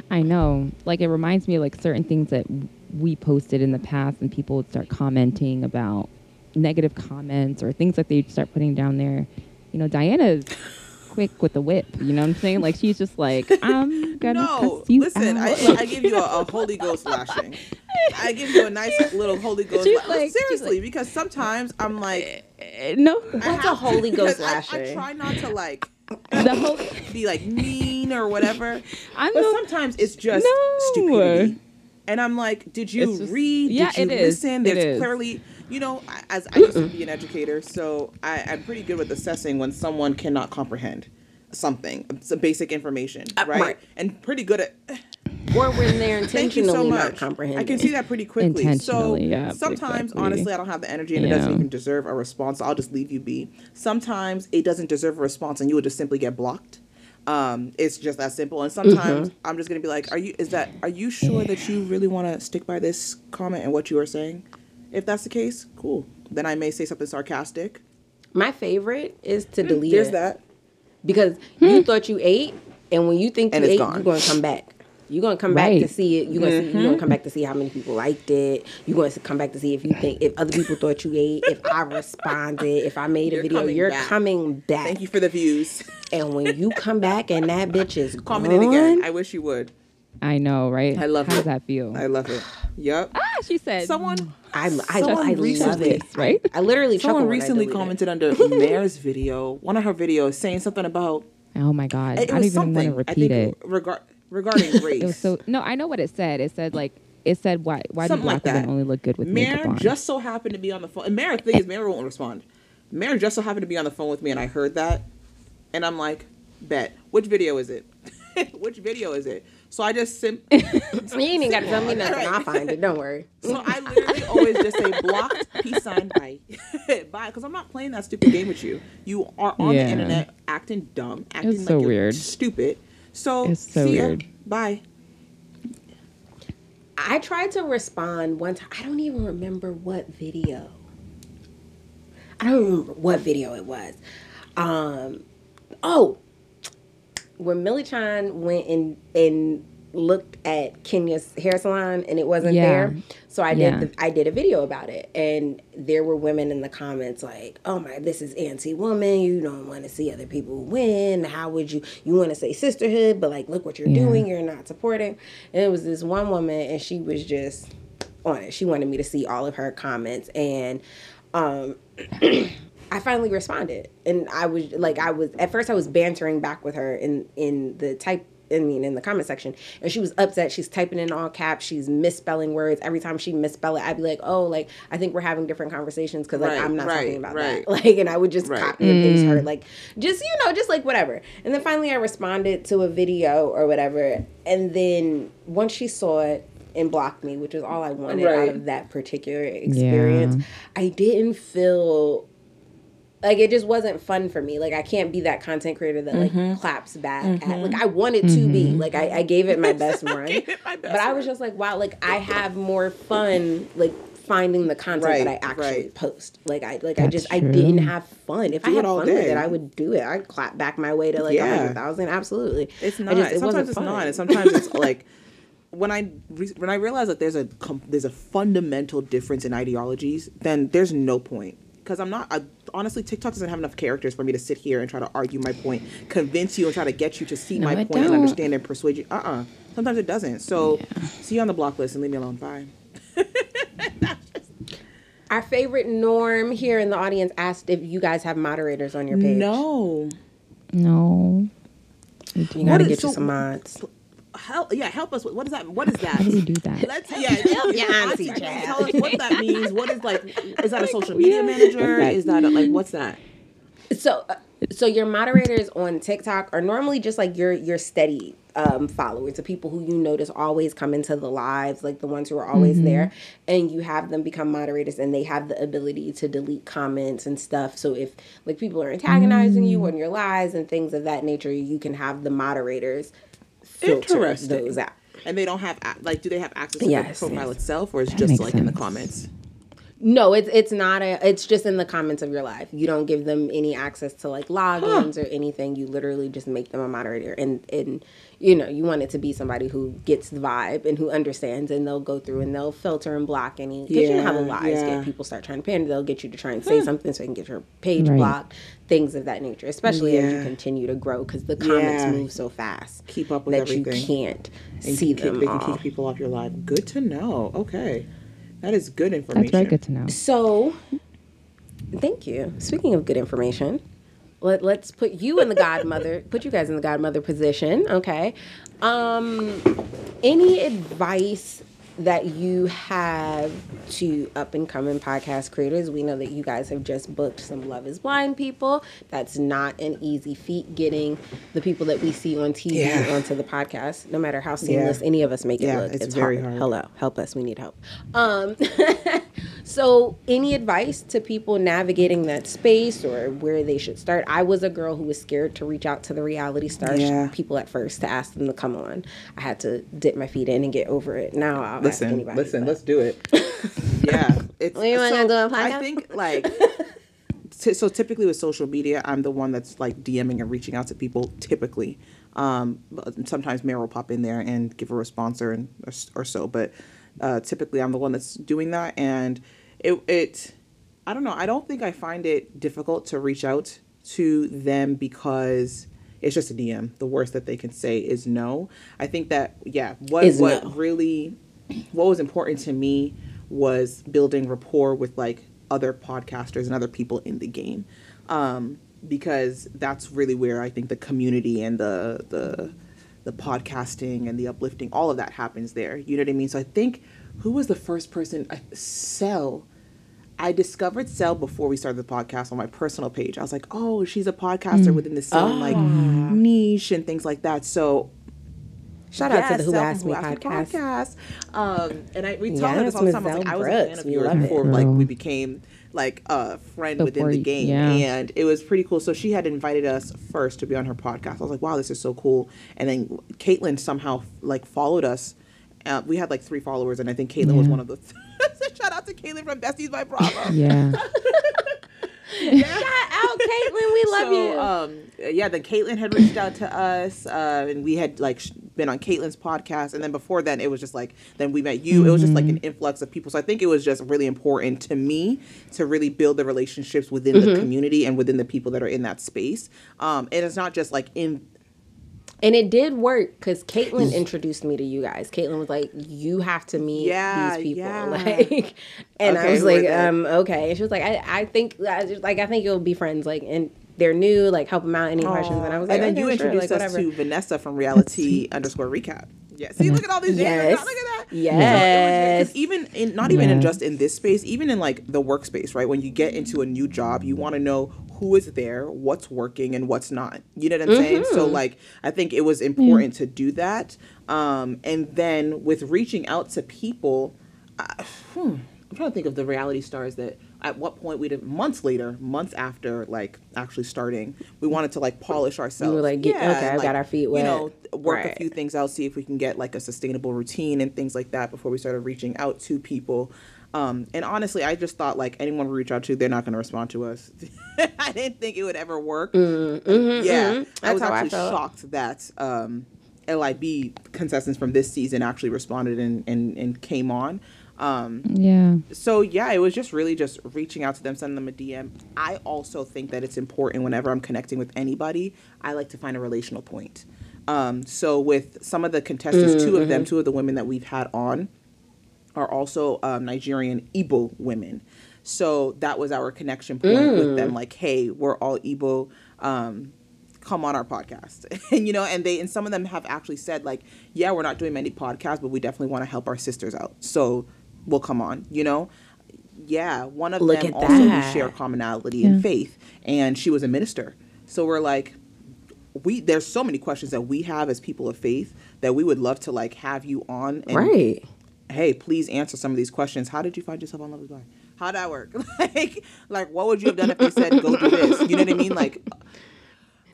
I know. Like it reminds me of like certain things that we posted in the past, and people would start commenting about negative comments or things that they'd start putting down there. You know, Diana's quick with the whip. You know what I'm saying? Like she's just like, I'm gonna No, cuss you listen. I, out. I give you a, a Holy Ghost lashing. I give you a nice little Holy Ghost. She's la- like- she's seriously, because sometimes I'm like, Eh, no, I What's a Holy Ghost lashing? I- I, try not to like the whole. be like mean or whatever, I'm but no- sometimes it's just No. stupidity. And I'm like, did you just- read? yeah, did you it is. listen? It There's is. clearly, you know, I- as I used to be an educator, so I, I'm pretty good with assessing when someone cannot comprehend something, some basic information, Uh, right? right. And pretty good at or when they're Thank you intentionally so not much. comprehending. I can see that pretty quickly. So yeah, sometimes, exactly. honestly, I don't have the energy and it doesn't even deserve a response. So I'll just leave you be. Sometimes it doesn't deserve a response, and you will just simply get blocked. Um, it's just that simple. And sometimes Mm-hmm. I'm just gonna be like, "Are you? Is that? Are you sure that you really want to stick by this comment and what you are saying? If that's the case, cool. Then I may say something sarcastic. My favorite is to delete Mm, There's it that. because you thought you ate, and when you think And you ate, gone. you're gonna come back. You're gonna come back Right. to see it. You're gonna Mm-hmm. you're gonna come back to see how many people liked it. You're going to come back to see if you think if other people thought you ate, if I responded, if I made a You're video. coming You're back. coming back. Thank you for the views. And when you come back and that bitch is Comment it gone, again. I wish you would. I know, right? I love How it. does that feel? I love it. Yep. ah, she said. Someone I I, Someone I recently- love it. right? I, I literally Someone chuckle when I recently delete it. commented under Mare's video, one of her videos, saying something about Oh my god! it I don't even want to repeat I it. think regard regarding race. It was so no. I know what it said. It said like it said why why do Something black like women only look good with makeup Mare on? just so happened to be on the phone. And Mare, the thing is, Mare won't respond. Mare just so happened to be on the phone with me, and I heard that, and I'm like, bet. Which video is it? which video is it? So I just sim. You ain't even got to tell me nothing. I'll find it. Don't worry. So I literally always just say blocked, peace sign, bye, bye, because I'm not playing that stupid game with you. You are on Yeah. the internet acting dumb, acting like so you're weird. stupid. So It's so see ya. weird. Bye. I tried to respond one time. I don't even remember what video. I don't remember what video it was. Um, oh, when Millie Chan went and and looked at Kenya's hair salon and it wasn't Yeah. there, so I Yeah. did the, I did a video about it, and there were women in the comments like, "Oh my, this is anti-woman. You don't want to see other people win. How would you? You want to say sisterhood, but like, look what you're Yeah. doing. You're not supporting." And it was this one woman, and she was just on it. She wanted me to see all of her comments, and um, I finally responded, and I was like, I was at first I was bantering back with her in in the type. I mean, in the comment section, and she was upset. She's typing in all caps. She's misspelling words. Every time she misspell it, I'd be like, "Oh, like I think we're having different conversations because like Right, I'm not right, talking about right. that." Like, and I would just Right. copy and paste her, mm. like just you know, just like whatever. And then finally, I responded to a video or whatever, and then once she saw it and blocked me, which was all I wanted Right. out of that particular experience, I didn't feel like it just wasn't fun for me. Like I can't be that content creator that like Mm-hmm. claps back. At, like I wanted to be. Like I, I gave it my best run, it my best but I was just like, wow, like I have more fun like finding the content Right, that I actually right. post. Like I like I That's just I didn't have fun. If I Do had all fun with it, I would do it. I'd clap back my way to like a Yeah. hundred thousand. Absolutely. It's not. just- it sometimes it's fun. not, and sometimes it's like when I re- when I realize that there's a com- there's a fundamental difference in ideologies, then there's no point. Because I'm not. I, honestly, TikTok doesn't have enough characters for me to sit here and try to argue my point, convince you, and try to get you to see No, my it point and don't. understand and persuade you. Uh uh Sometimes it doesn't. So see you on the block list and leave me alone. Bye. Our favorite norm here in the audience asked if you guys have moderators on your page. No. No. You gotta is- get you some mods. Help, yeah, help us. with- What is that? What is that? How do we do that? Let's yeah, Help your yeah, auntie, auntie. Tell us what that means. What is like? Is that a social media manager? Is that a, like what's that? So, uh, so your moderators on TikTok are normally just like your your steady um, followers, the people who you notice always come into the lives, like the ones who are always Mm-hmm. there, and you have them become moderators, and they have the ability to delete comments and stuff. So if like people are antagonizing Mm. you on your lives and things of that nature, you can have the moderators filter Interesting. those out. And they don't have like, do they have access to Yes, the profile yes. itself, or is it That just like in the comments? No, it's it's not a. It's just in the comments of your life. You don't give them any access to like logins or anything. You literally just make them a moderator, and and you know you want it to be somebody who gets the vibe and who understands, and they'll go through and they'll filter and block any. Because you know how the Yeah, lies yeah. get. People start trying to pander. They'll get you to try and say something so they can get your page Right. blocked. Things of that nature, especially as you continue to grow, because the comments Yeah. move so fast. Keep up with that everything. you can't And see keep, them they can all. keep people off your live. Good to know. Okay, that is good information. That's very good to know. So, thank you. Speaking of good information, let, let's put you in the godmother, put you guys in the godmother position, okay? Um, any advice that you have to up and coming podcast creators? We know that you guys have just booked some Love is Blind people. That's not an easy feat getting the people that we see on TV Yeah. onto the podcast, no matter how seamless any of us make it Yeah, look. it's very hard. Hello, help us. We need help. Um, so, any advice to people navigating that space or where they should start? I was a girl who was scared to reach out to the reality stars Yeah. people at first to ask them to come on. I had to dip my feet in and get over it. Now I'll ask Listen, anybody. listen, but- let's do it. yeah, it's. Well, you wanna do a I podcast? think like. t- so typically with social media, I'm the one that's like DMing and reaching out to people. Typically, um, but sometimes Mary will pop in there and give a response or, or, or so. But uh, typically, I'm the one that's doing that, and it it. I don't know. I don't think I find it difficult to reach out to them because it's just a DM. The worst that they can say is no. I think that yeah, what Is what no. really what was important to me was building rapport with like other podcasters and other people in the game um, because that's really where i think the community and the the the podcasting and the uplifting all of that happens there you know what i mean so i think who was the first person I, cell I discovered Cell before we started the podcast on my personal page. I was like, oh, she's a podcaster within the same like niche and things like that. So Shout out to the Who Self- Asked Me podcast. podcast. Um, and I we talked about this Yes, all the time. I was like, Zell I was a fan of yours love it. before like we became like a friend within Before the you- game, yeah. and it was pretty cool. So she had invited us first to be on her podcast. I was like, wow, this is so cool. And then Caitlin somehow like followed us. Uh, we had like three followers, and I think Caitlin was one of the. Shout out to Caitlin from Besties by Bravo. Yeah. Shout out, Caitlin. We love so, you. Um, yeah, then Caitlin had reached out to us, uh, and we had like sh- been on Caitlin's podcast, and then before then, it was just like then we met you. It was just like an influx of people. So I think it was just really important to me to really build the relationships within the community and within the people that are in that space. Um, and it's not just like in And it did work because Caitlin introduced me to you guys. Caitlin was like, "You have to meet Yeah, these people." yeah. Like, and I was like, "Um, okay." And she was like, "I, I think, I just, like, I think you'll be friends. Like, and they're new. Like, help them out. Any questions?" And I was like, and then "Okay, you sure, introduced like, us to Vanessa from Reality underscore Recap. Yeah, see, look at all these. Yes. Look at that. Yes. So it was- 'cause even in not even in just in this space, even in like the workspace, right? When you get into a new job, you want to know who is there, what's working, and what's not. You know what I'm saying? So Mm-hmm. like, I think it was important to do that. Um, and then with reaching out to people, I, hmm, I'm trying to think of the reality stars that at what point we did months later, months after like actually starting, we wanted to like polish ourselves. like, get- okay, I've got our feet You know, work a few things out, see if we can get like a sustainable routine and things like that before we started reaching out to people. Um, and honestly, I just thought like anyone we reach out to, they're not going to respond to us. I didn't think it would ever work. yeah, I mm-hmm. Was how I actually felt. shocked that um, LIB contestants from this season actually responded and, and, and came on. Um, Yeah. so yeah, it was just really just reaching out to them, sending them a DM. I also think that it's important whenever I'm connecting with anybody, I like to find a relational point. Um, so with some of the contestants, two of them, two of the women that we've had on, are also um, Nigerian Igbo women. So that was our connection point with them. Like, hey, we're all Igbo. Um, come on our podcast and you know and they and some of them have actually said like yeah we're not doing many podcasts but we definitely want to help our sisters out so we'll come on you know yeah one of Look them at also we share commonality in faith and she was a minister so we're like we there's so many questions that we have as people of faith that we would love to like have you on and right. hey, please answer some of these questions. How did you find yourself on Love Is Blind? How'd that work? like, like what would you have done if they said go do this? You know what I mean? Like,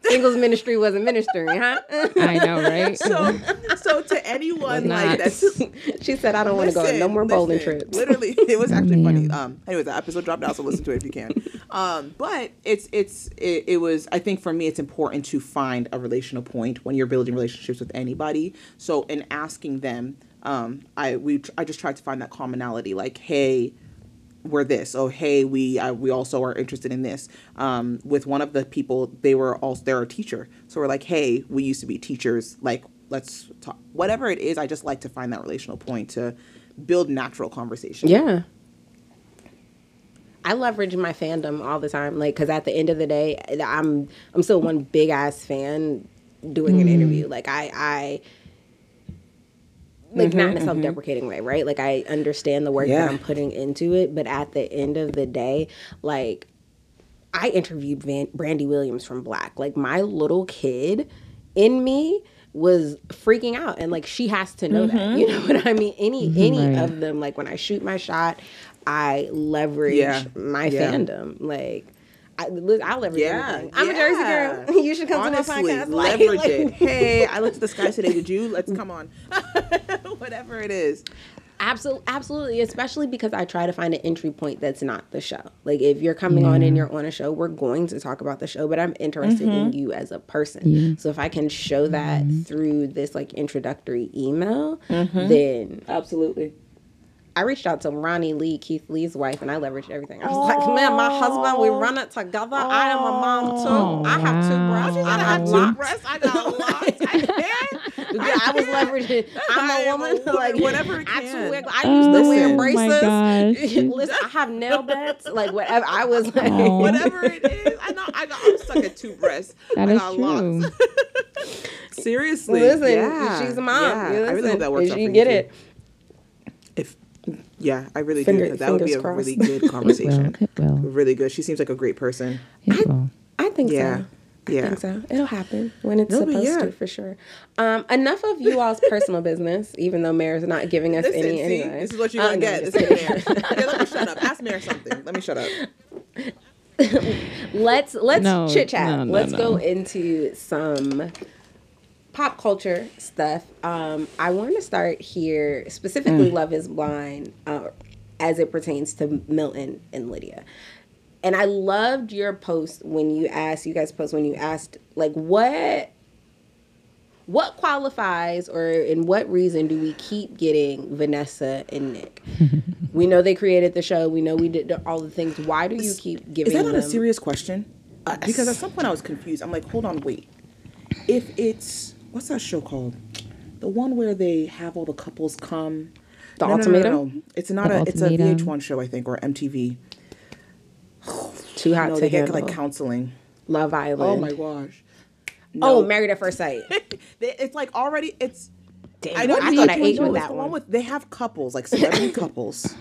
Singles ministry wasn't ministering, huh? I know, right? so, so to anyone like not. that's she said, "I don't want to go on no more bowling listen, trips." Literally, it was actually funny. Um, anyways, the episode dropped out, so listen to it if you can. Um, but it's it's it, it was. I think for me, it's important to find a relational point when you're building relationships with anybody. So in asking them, um, I we I just tried to find that commonality. Like, hey, we're this. Oh, hey, we uh, we also are interested in this. Um, with one of the people, they were also they're a teacher, so we're like, hey, we used to be teachers. Like, let's talk. Whatever it is, I just like to find that relational point to build natural conversation. Yeah. I leverage my fandom all the time, like, because at the end of the day, I'm I'm still one big ass fan doing an interview. Like, I I like not in a self deprecating way, right? Like, I understand the work Yeah. that I'm putting into it, but at the end of the day, like, I interviewed Van- Brandy Williams from Black. Like, my little kid in me was freaking out and like she has to know that you mm-hmm. know what i mean any mm-hmm. any Right. of them like when i shoot my shot i leverage Yeah. my Yeah. fandom like I, I leverage Yeah, everything. I'm yeah. a Jersey girl. You should come Honestly, to my podcast. Like- leverage like- it. Hey, I looked at the sky today. Did you? Let's come on. Whatever it is. Absolutely, absolutely. Especially because I try to find an entry point that's not the show. Like if you're coming on and you're on a show, we're going to talk about the show, but I'm interested in mm-hmm. you as a person. So if I can show that mm-hmm. through this like introductory email, mm-hmm. then Absolutely. I reached out to Ronnie Lee, Keith Lee's wife, and I leveraged everything. I was like, man, my husband, we run it together. I am a mom too. I have two breasts. I I have two breasts. I got. I can. Yeah, I was leveraging. I'm I a a woman. woman, like whatever I I, can. wear, I used to wear Listen. Oh my braces. gosh. Listen, I have nail beds. Like whatever. I was like, Oh. Whatever it is. I know. I got. I'm stuck at two breasts. That I is got true. locks. Seriously. listen, yeah. she's a mom. Yeah. You I really hope that works and out for get you, get it. If. Yeah, I really Finger- do. 'cause That would be a fingers really good conversation. It will. Really good. She seems like a great person. It will. I think Yeah. so. I Yeah. think so. It'll happen when it's It'll be- supposed yeah. to, for sure. Um, enough of you all's personal business, even though Mare's not giving us Listen, any see, anyway. this is what you're Uh, gonna no, get. This is. Mare. okay, let me shut up. Ask Mare something. Let me shut up. let's let's No, chit chat. no, no, let's no. go into some pop culture stuff. Um, I want to start here Mm. specifically. Love is Blind, uh, as it pertains to Milton and Lydia. And I loved your post when you asked you guys post when you asked like what what qualifies or in what reason do we keep getting Vanessa and Nick? we know they created the show. We know we did all the things. Why do you keep giving Is that not a serious question? Because at some point I was confused. I'm like, hold on, wait. If it's what's that show called? The one where they have all the couples come. The No, no, no, no, no. It's not The a. It's a Ultimatum? VH1 show, I think, or MTV. Too hot no, to they get handle. like counseling. Love Island. Oh my gosh. Oh, Married at First Sight. It's like already. It's. Damn, I know. I it's thought the- I aged with that one. with they have couples like celebrity couples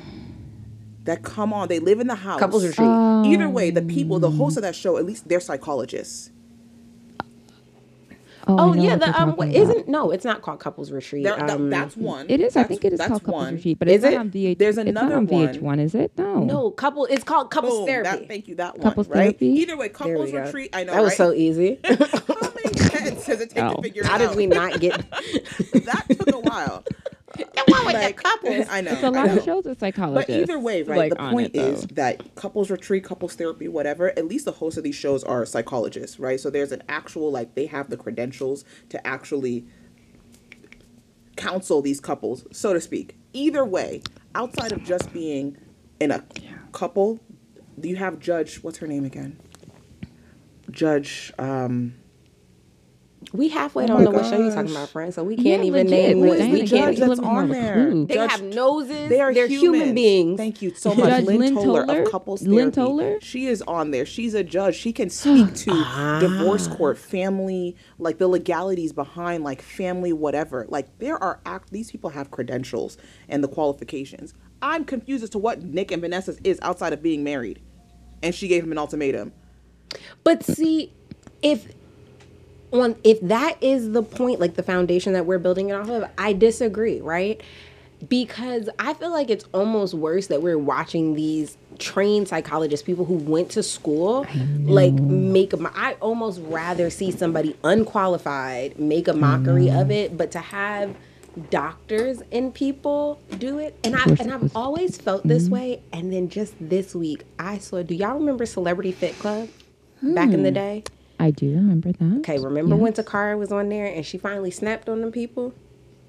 that come on. They live in the house. Couples retreat. Oh. Either way, the people, the hosts of that show, at least they're psychologists. Oh, oh yeah, the um, talking what, about. isn't no, it's not called Couples Retreat. They're- Um, that's one. It is. I think it is called Couples one. Retreat, but Is it's not it? on VH. There's it's not another on one. VH1, is it? No. no couple. It's called Couples Boom, Therapy. that, thank you. That one, Couples right? therapy? Either way, couples retreat. I know, that was right? so easy. How many heads does it take Oh. to figure How it out? did we not get? that took a while. the one with Like, the couples. I know. It's a I lot of shows with psychologists. But either way, right? like, the point it, is that couples retreat, couples therapy, whatever. At least the hosts of these shows are psychologists, right? So there's an actual like they have the credentials to actually counsel these couples, so to speak. Either way, outside of just being in a couple, you have Judge. What's her name again? Judge. Um, We halfway Oh don't my know what show you gosh. talking about, friend. So we can't even legit. name. Wait, what- we give can't. us a that's on there. clue. They Judge- have noses. They are They're human beings. Thank you so much, Judge Lynn, Lynn Toler, Toler? of Couples Lynn Therapy. Toler? She is on there. She's a judge. She can speak to ah. divorce court, family, like the legalities behind like family, whatever. Like there are act. These people have credentials and the qualifications. I'm confused as to what Nick and Vanessa's is outside of being married, and she gave him an ultimatum. But see, if on if that is the point, like the foundation that we're building it off of, I disagree, right? Because I feel like it's almost worse that we're watching these trained psychologists, people who went to school, like make a. mo- I almost rather see somebody unqualified make a mockery of it, but to have doctors and people do it, and I and I've always felt this way. And then just this week, I saw. Do y'all remember Celebrity Fit Club back in the day? I do remember that. Okay, remember Yes. when Takara was on there and she finally snapped on them people?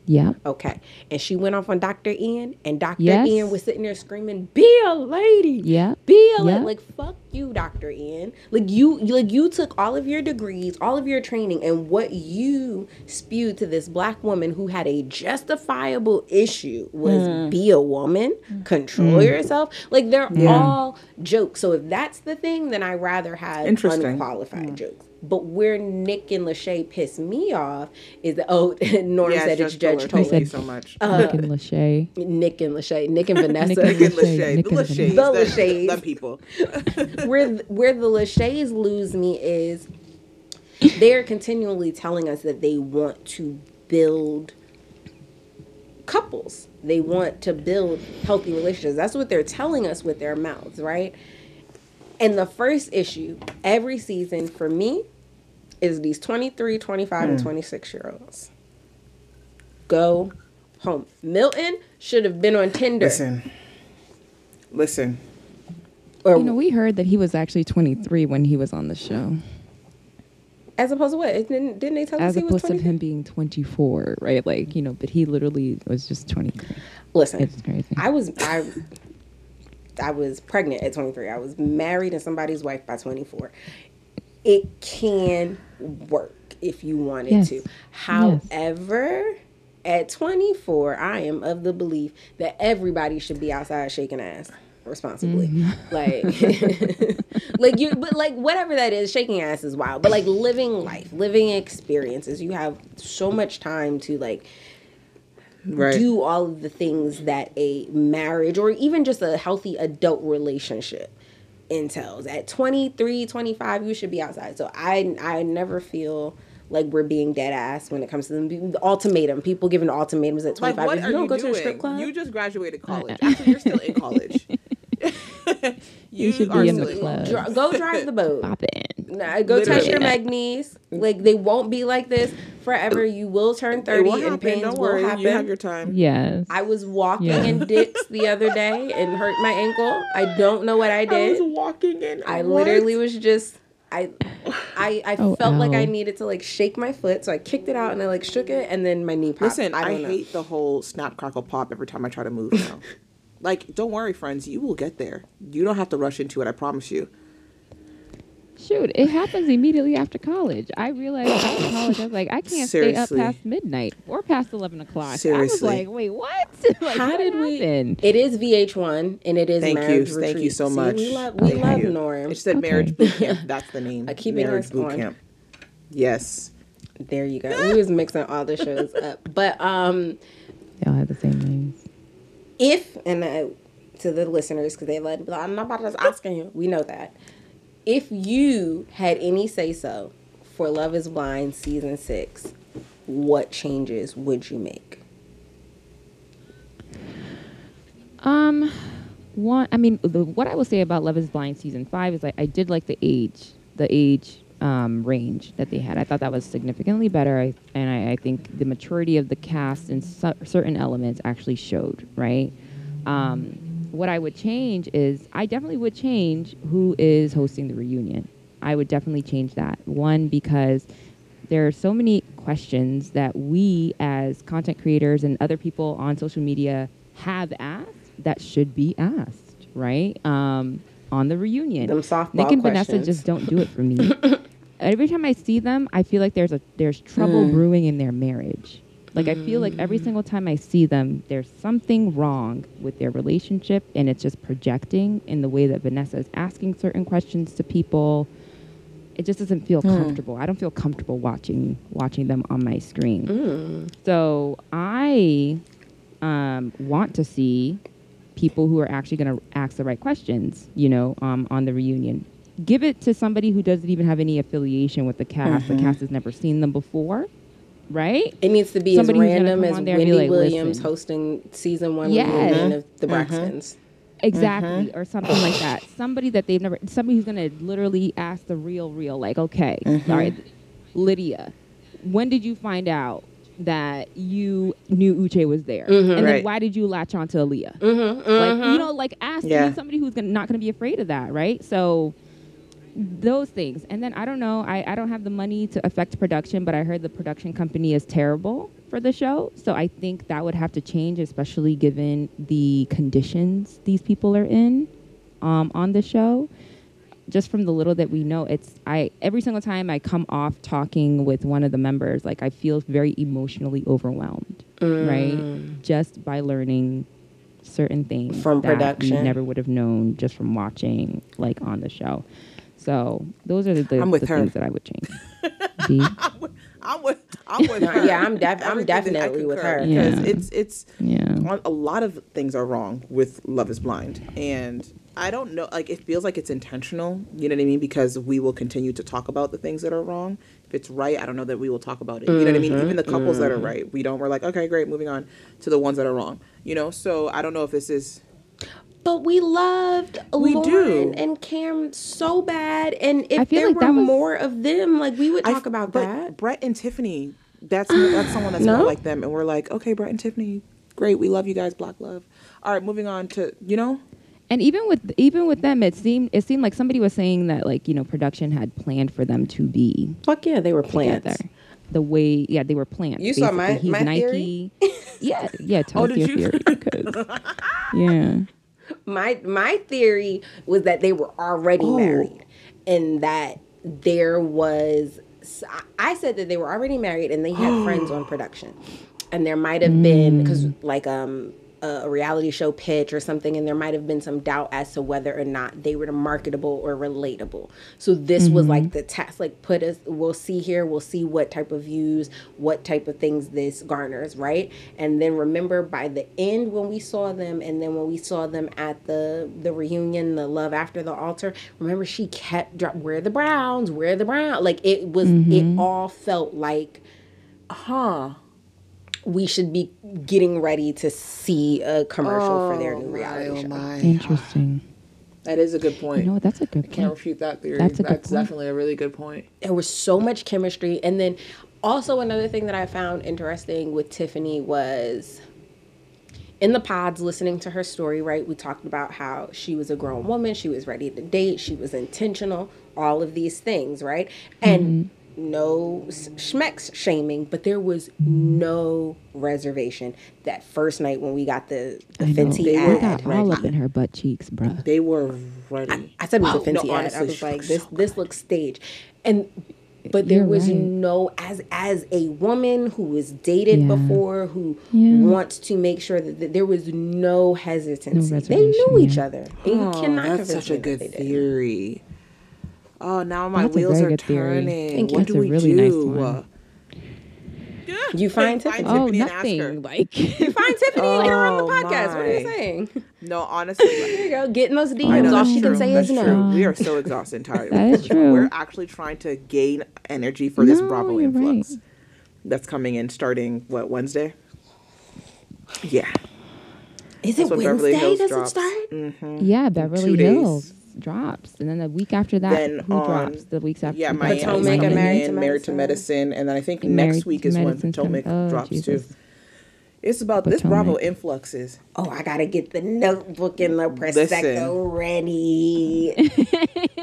Yeah. Okay. And she went off on Dr. Ian, and Dr. Yes. Ian was sitting there screaming, Be a lady. Yeah. Be a lady. Yeah. Like, fuck you, Dr. Ian. Like you like you took all of your degrees, all of your training, and what you spewed to this black woman who had a justifiable issue was Hmm. be a woman, control yourself. Like they're Yeah. all jokes. So if that's the thing, then I rather have Interesting. unqualified jokes. But where Nick and Lachey piss me off is that oh Norm Yeah, said it's Judge Judge Toler. Toler. Thank you so much. Uh, Nick and Lachey. Nick and Lachey, Nick and Vanessa. Nick Nick and Lachey, Lachey, Nick the and Lachey, The the Lachey's. the people. where where the Lachey's lose me is they're continually telling us that they want to build couples. They want to build healthy relationships. That's what they're telling us with their mouths, right? And the first issue every season for me is these 23, 25, and hmm. 26 year olds. Go home. Milton should have been on Tinder. Listen, listen. Or You know, we heard that he was actually 23 when he was on the show, as opposed to what? Didn't, didn't they tell us as he was opposed to him being 24, right? Like, you know, but he literally was just 23. Listen, It's crazy. I was I I was pregnant at 23. I was married and somebody's wife by 24. It can work if you wanted Yes. to. Yes. However, at 24, I am of the belief that everybody should be outside shaking ass responsibly. Mm-hmm. Like like you but like whatever that is, shaking ass is wild. But like living life, living experiences, you have so much time to like Right. do all of the things that a marriage or even just a healthy adult relationship entails. At 23, 25, you should be outside. So I I never feel like we're being dead ass when it comes to them. The ultimatum. People giving ultimatums at Like, 25. what if are you don't you go doing? to a strip club, You just graduated college. Actually, you're still in college. you, should are be in still the club. dri- go drive the boat. Pop in. Nah, go touch Literally. your magnies. Mm. Like they won't be like this forever. You will turn thirty, will and happen. pains Don't will worry. happen. You have your time. Yes. I was walking Yeah. in Dick's the other day and hurt my ankle. I don't know what I I did. was walking in. I what? literally was just I I I Oh, felt like. I needed to like shake my foot, so I kicked it out and I like shook it and then my knee popped. Listen, I, I, hate the whole snap crackle pop every time I try to move now. like, don't worry, friends. You will get there. You don't have to rush into it. I promise you. Shoot, it happens immediately after college. I realized after college, I was like, I can't stay up past midnight or past eleven o'clock. Seriously. I was like, wait, what? like, How what did we? It is VH1 and it is Thank you. marriage Thank you retreat. so See, much. we love we Thank love you. Norm. It said Okay. marriage boot camp. That's the name. Uh, keeping marriage us boot on. camp. Yes. There you go. We was mixing all the shows up, but um. They all have the same names. If and uh, to the listeners because they let I'm not about to asking you. We know that. If you had any say so for Love Is Blind season six, what changes would you make? Um, one. I mean, the, what I will say about Love Is Blind season five is like I did like the age, the age um, range that they had. I thought that was significantly better, I, and I, I think the maturity of the cast and cer- certain elements actually showed. Right. Um, what I would change is I definitely would change who is hosting the reunion. I would definitely change that. One because there are so many questions that we as content creators and other people on social media have asked that should be asked, right? Um, on the reunion. Them softball Nick and Vanessa just don't do it for me. every time I see them, I feel like there's a there's trouble Mm. brewing in their marriage. Like I feel like every single time I see them, there's something wrong with their relationship, and it's just projecting in the way that Vanessa is asking certain questions to people. It just doesn't feel comfortable. I don't feel comfortable watching watching them on my screen. So I um, want to see people who are actually going to ask the right questions, you know, um, on the reunion. Give it to somebody who doesn't even have any affiliation with the cast. The mm-hmm. cast has never seen them before, right? It needs to be Somebody as random as on there and be Wendy like, Williams hosting season one Yeah. reunion of the Braxtons. Mm-hmm. Exactly, mm-hmm. or something like that. Somebody that they've never, somebody who's gonna literally ask the real, real, like, okay, all right, Lydia, when did you find out that you knew Uche was there, and then Right. why did you latch on to Aaliyah? Mm-hmm, Like, you know, like ask Yeah. somebody who's gonna, not gonna be afraid of that, right? So those things, and then I don't know, I, I don't have the money to affect production, but I heard the production company is terrible for the show, so I think that would have to change, especially given the conditions these people are in um, on the show. Just from the little that we know, it's I every single time I come off talking with one of the members, like I feel very emotionally overwhelmed, right? Mm. Just by learning certain things From that we production. never would have known just from watching like on the show. So those are the, the, I'm with the her. things that I would change. B? I'm with. I'm with No, her. yeah, I'm def- I'm Everything that I definitely with her. because Yeah. it's it's Yeah. a lot of things are wrong with Love Is Blind, and I don't know. Like it feels like it's intentional. You know what I mean? Because we will continue to talk about the things that are wrong. If it's right, I don't know that we will talk about it. You know what I mean? Even the couples that are right, we don't. We're like, okay, great, moving on to the ones that are wrong. You know? So I don't know if this is. But we loved We Lauren do. and Cam so bad, and if there like were was- more of them, like we would I- talk about but that. Brett and Tiffany. That's that's someone that's No? more like them, and we're like, okay, Brett and Tiffany, great, we love you guys, Black love. All right, moving on to you know. And even with even with them, it seemed it seemed like somebody was saying that like you know production had planned for them to be Fuck yeah, they were planned. together. The way, yeah, they were plants. You saw my- He's my Nike. yeah, yeah. Tell Oh, us did your you? theory. 'cause- yeah. My my theory was that they were already Oh. married, and that there was. I said that they were already married, and they had friends on production, and there might have been because like um a reality show pitch or something and there might have been some doubt as to whether or not they were marketable or relatable so this mm-hmm. was like the test like put us we'll see here we'll see what type of views what type of things this garners right and then remember by the end when we saw them and then when we saw them at the the reunion the love after the altar remember she kept drop where the browns where the brown like it was mm-hmm. it all felt like huh we should be getting ready to see a commercial oh, for their new reality my, show. Oh my. Interesting. That is a good point. You know, that's a good point. Can't refute that theory. That's, a that's definitely a really good point. There was so much chemistry. And then also another thing that I found interesting with Tiffany was in the pods listening to her story, right? We talked about how she was a grown woman, she was ready to date, she was intentional, all of these things, right? And mm-hmm no schmecks shaming, but there was no reservation that first night when we got the, the Fenty they ad. Got all up in her butt cheeks, bro. They were ready. I, I said it was a oh, Fenty no, ad. I was like, this this looks staged, and but there You're was right. no as as a woman who was dated yeah. before who yeah. wants to make sure that, that, there was no hesitancy. No they knew each other. Oh, you cannot that's such a good theory. Oh, now my That's wheels are turning. What That's do we really do? Nice you find Tiffany. Oh, nothing. Like you find Tiffany. oh, get her on the podcast. My. What are you saying? No, honestly. there you go. Getting those DMs. All she can say That's is no. We are so exhausted and tired. that is true. We're actually trying to gain energy for this no, Bravo influx right. that's coming in starting what Wednesday. Yeah. Is it Wednesday? Does drops. it start? Mm-hmm. Yeah, Beverly Hills. Days drops, and then the week after that, then who on, drops? The weeks after, yeah, Miami, Potomac and Married to, Married to Medicine, and then I think next week is when Potomac oh, drops Jesus. too. It's about Potomac. this Bravo influxes. Oh, I gotta get the notebook and the prosecco ready.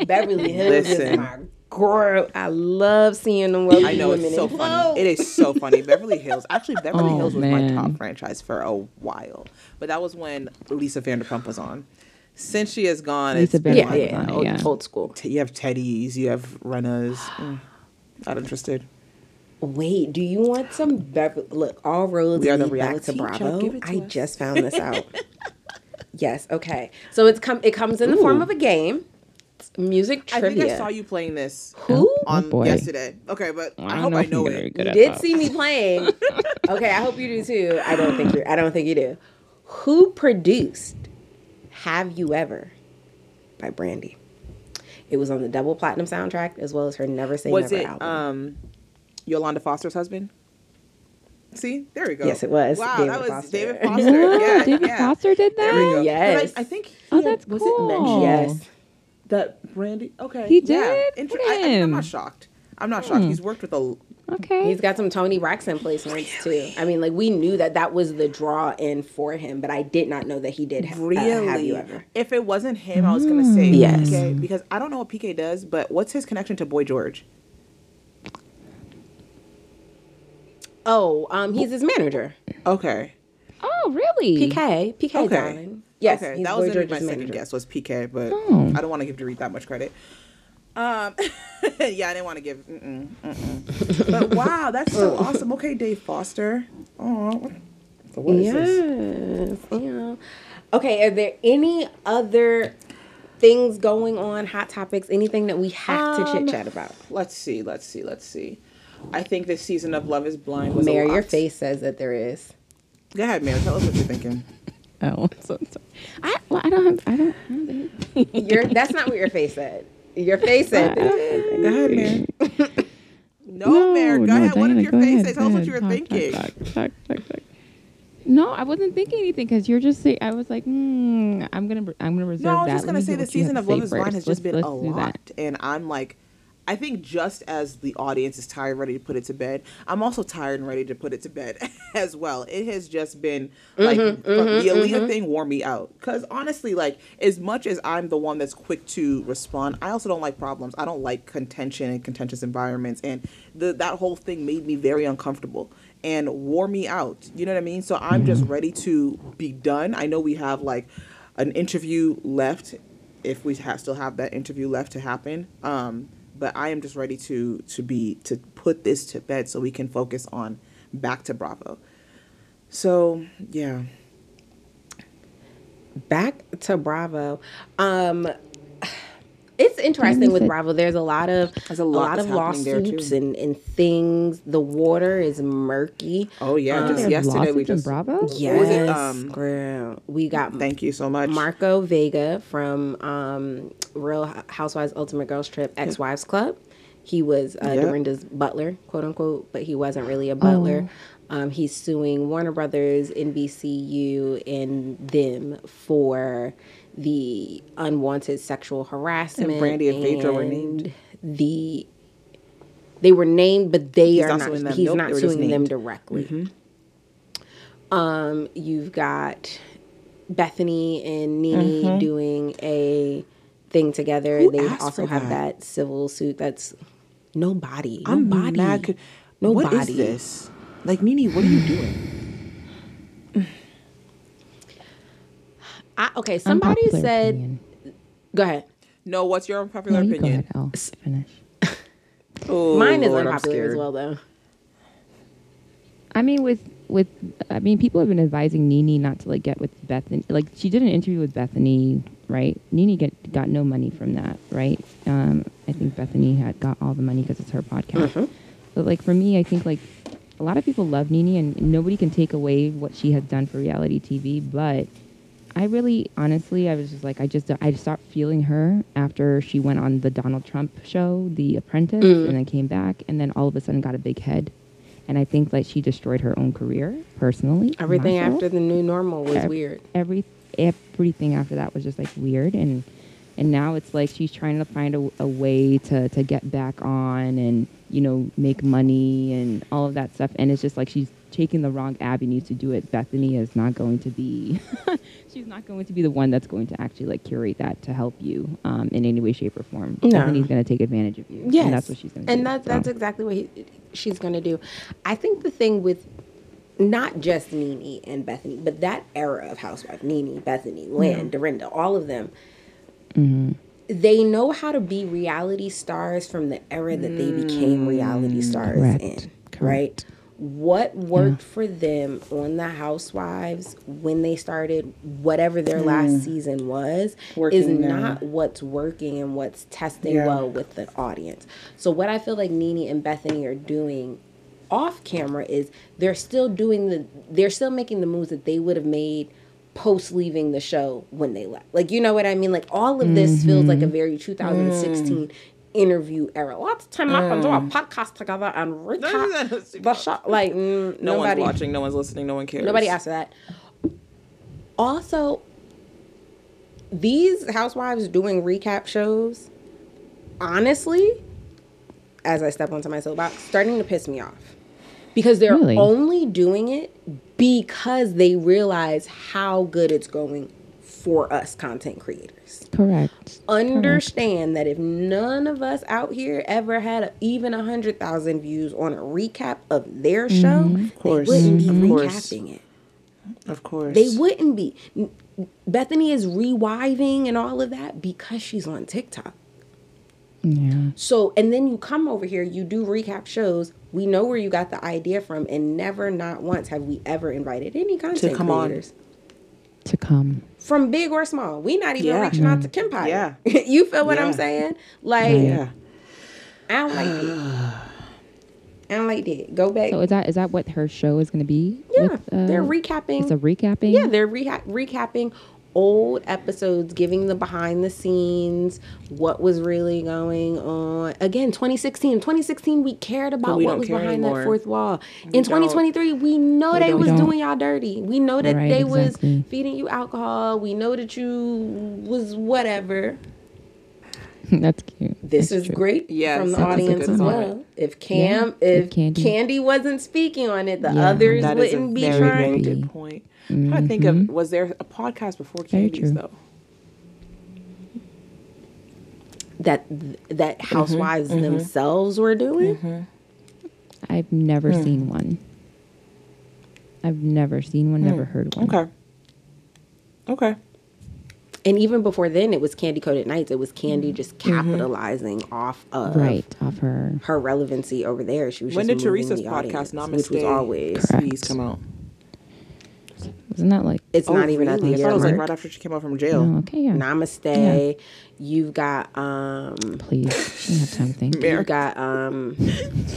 Beverly Hills Listen. is my girl. I love seeing them. I know it's so funny. It is so funny. Beverly Hills. Actually, Beverly oh, Hills was man. my top franchise for a while, but that was when Lisa Vanderpump was on since she has gone, it's been yeah, yeah, old, yeah. old school. You have Teddies, you have Rinnas. Mm, not interested. Wait, do you want some Beverly? Look, all roads are lead back to Bravo. I us. just found this out. yes. Okay. So it's come. It comes in the form of a game. It's music trivia. I think I saw you playing this. Who on oh yesterday? Okay, but I, I hope I know it. You did see me playing. okay, I hope you do too. I don't think you. I don't think you do. Who produced have You Ever by Brandy. It was on the double platinum soundtrack as well as her Never Say was Never it, album. Um, Yolanda Foster's husband? See, there we go. Yes, it was. Wow, David that was Foster. David Foster. yeah, David yeah. Foster did that. There we go. Yes, I, I, think. He oh, that's was cool. it mentioned? Yes, that Brandy. Okay, he did. Yeah. Inter- I, am not shocked. I'm not shocked. Hmm. He's worked with a Okay. He's got some Toni Braxton placements really? too. I mean, like we knew that that was the draw in for him, but I did not know that he did have, really? Uh, have you ever. If it wasn't him, I was gonna say mm. yes. PK because I don't know what PK does, but what's his connection to Boy George? Oh, um, he's his manager. Okay. Oh, really? PK, PK, okay. darling. Yes, okay. that was my second manager. guess was PK, but oh. I don't want to give Dorit that much credit. Um, yeah, I didn't want to give. Mm-mm, mm-mm. but wow, that's so awesome. Okay, Dave Foster. Oh, what is yes, this? Yeah. Okay, are there any other things going on, hot topics, anything that we have um, to chit chat about? Let's see. Let's see. Let's see. I think this season of Love Is Blind was. Mary, your face says that there is. Go ahead, Mare. Tell us what you're thinking. Oh, so sorry. I well, I don't have. I don't. I don't your that's not what your face said. Your face said it. Go ahead, man. no, no, Mary. Go no, ahead. Diana, what did your face ahead, say? Tell us what you were talk, thinking. Talk, talk, talk, talk, No, I wasn't thinking anything because you're just saying. I was like, mm, I'm gonna, I'm gonna reserve that. No, I was that. just gonna say the season of Love Is Blind has just been a lot, and I'm like, I think just as the audience is tired, ready to put it to bed, I'm also tired and ready to put it to bed as well. It has just been like mm-hmm, mm-hmm, the Aaliyah mm-hmm. thing wore me out. Because honestly, like as much as I'm the one that's quick to respond, I also don't like problems. I don't like contention and contentious environments, and the that whole thing made me very uncomfortable and wore me out. You know what I mean? So I'm just mm-hmm. ready to be done. I know we have like an interview left if we still have that interview left to happen. Um, but I am just ready to to be to put this to bed so we can focus on back to Bravo. So yeah. back to Bravo. Um, it's interesting with. Bravo. There's a lot of There's a a lot lot of that's happening there, lawsuits and, and things. The water is murky. Oh yeah, Um, just yesterday we lawsuits in just Bravo. Yes, was it? Um, girl. We got thank you so much. Marco Vega from um, Real Housewives Ultimate Girls Trip Ex Wives Club. He was uh, Yep. Dorinda's butler, quote unquote, but he wasn't really a butler. Um, he's suing Warner Brothers, NBCU, and them for the unwanted sexual harassment. And Brandy and Phaedra were named. The they were named, but they He's are not suing them. He's Nope, not they were just suing them named. Mm-hmm. directly. Um, you've got Bethenny and Nene doing a thing together. Mm-hmm. Who they also have that? that civil suit. That's nobody. I'm nobody. mad. Nobody. What is this? Like Nene, what are you doing? I, okay, somebody Unpopular said. opinion. Go ahead. No, what's your unpopular No, you go ahead. I'll finish. Oh, Mine is Lord, I'm unpopular as well, though. I mean, with with I mean, people have been advising Nene not to like get with Bethenny. Like she did an interview with Bethenny, right? Nene get got no money from that, right? Um, I think Bethenny had got all the money because it's her podcast. But like for me, I think like a lot of people love Nene, and nobody can take away what she has done for reality TV. But I really, honestly, I was just like, I just, I stopped feeling her after she went on the Donald Trump show, The Apprentice, mm. and then came back, and then all of a sudden got a big head. And I think like she destroyed her own career personally. Everything myself. after the new normal was Ev- weird. Every everything after that was just like weird, and and now it's like she's trying to find a, a way to to get back on and you know make money and all of that stuff. And it's just like she's taking the wrong avenue to do it. Bethenny is not going to be. she's not going to be the one that's going to actually like curate that to help you um, in any way, shape, or form. No. Bethenny's going to take advantage of you. Yes, and that's what she's going to do. And that, that's so. exactly what he, she's going to do. I think the thing with not just Nene and Bethenny, but that era of housewife, Nene, Bethenny, Lynn, Dorinda, all of them, they know how to be reality stars from the era that they became reality stars Correct. in, right? What worked mm. for them on the Housewives when they started whatever their last mm. season was is Working now. not what's working and what's testing Yeah. well with the audience. So what I feel like Nene and Bethenny are doing off camera is they're still doing the they're still making the moves that they would have made post leaving the show when they left. Like you know what I mean? Like all of this feels like a mm-hmm. very 2016 mm. Interview era. Lots of time I can do a podcast together and recap the show. Like mm, No nobody one's watching. No one's listening. No one cares. Nobody asked that. Also, these housewives doing recap shows, honestly, as I step onto my soapbox, starting to piss me off. Because they're Really? only doing it because they realize how good it's going for us content creators. Correct. Understand that if none of us out here ever had even a hundred thousand views on a recap of their show, they course. wouldn't be Mhm. Of course. recapping it. Of course. They wouldn't be. Bethenny is rewiving and all of that because she's on TikTok. Yeah. So, and then you come over here, you do recap shows. We know where you got the idea from, and never, not once, have we ever invited any content come on. Creators To come. from big or small. We not even Yeah. reaching out to Kim Kempire. Yeah. you feel what Yeah. I'm saying? Like, Yeah. I don't like it. I don't like that. Go back. So is that is that what her show is going to be? yeah, with, uh, they're recapping. It's a recapping. Yeah, they're reha- recapping old episodes, giving the behind the scenes, what was really going on. Again, 2016. 2016, we cared about we what was behind anymore. that fourth wall. We In don't. 2023, we know they don't. was don't. doing y'all dirty. We know that Right, they exactly. was feeding you alcohol. We know that you was whatever. that's cute. This That's is true. great Yes, from the audience good as point. well. If Cam, Yeah, if, if Kandi- Kandi wasn't speaking on it, the Yeah, others That is a wouldn't be very, trying very to. good point. I'm trying to think of was there a podcast before Very Kandi's though? that that Mm-hmm, housewives themselves were doing. I've never Hmm. seen one. I've never seen one, never heard one. Okay. Okay. And even before then, it was Kandi Koated Nights. It was Kandi just Mm-hmm. capitalizing off of Right, off her. her relevancy over there. She was When just did moving Teresa's the podcast audience, Namaste which was always Please come out? Isn't that like? It's Oh, not even at the really? I year thought it was like right after she came out from jail. Oh, okay, yeah. Namaste. You've got um Please, she didn't have time to think. you've got um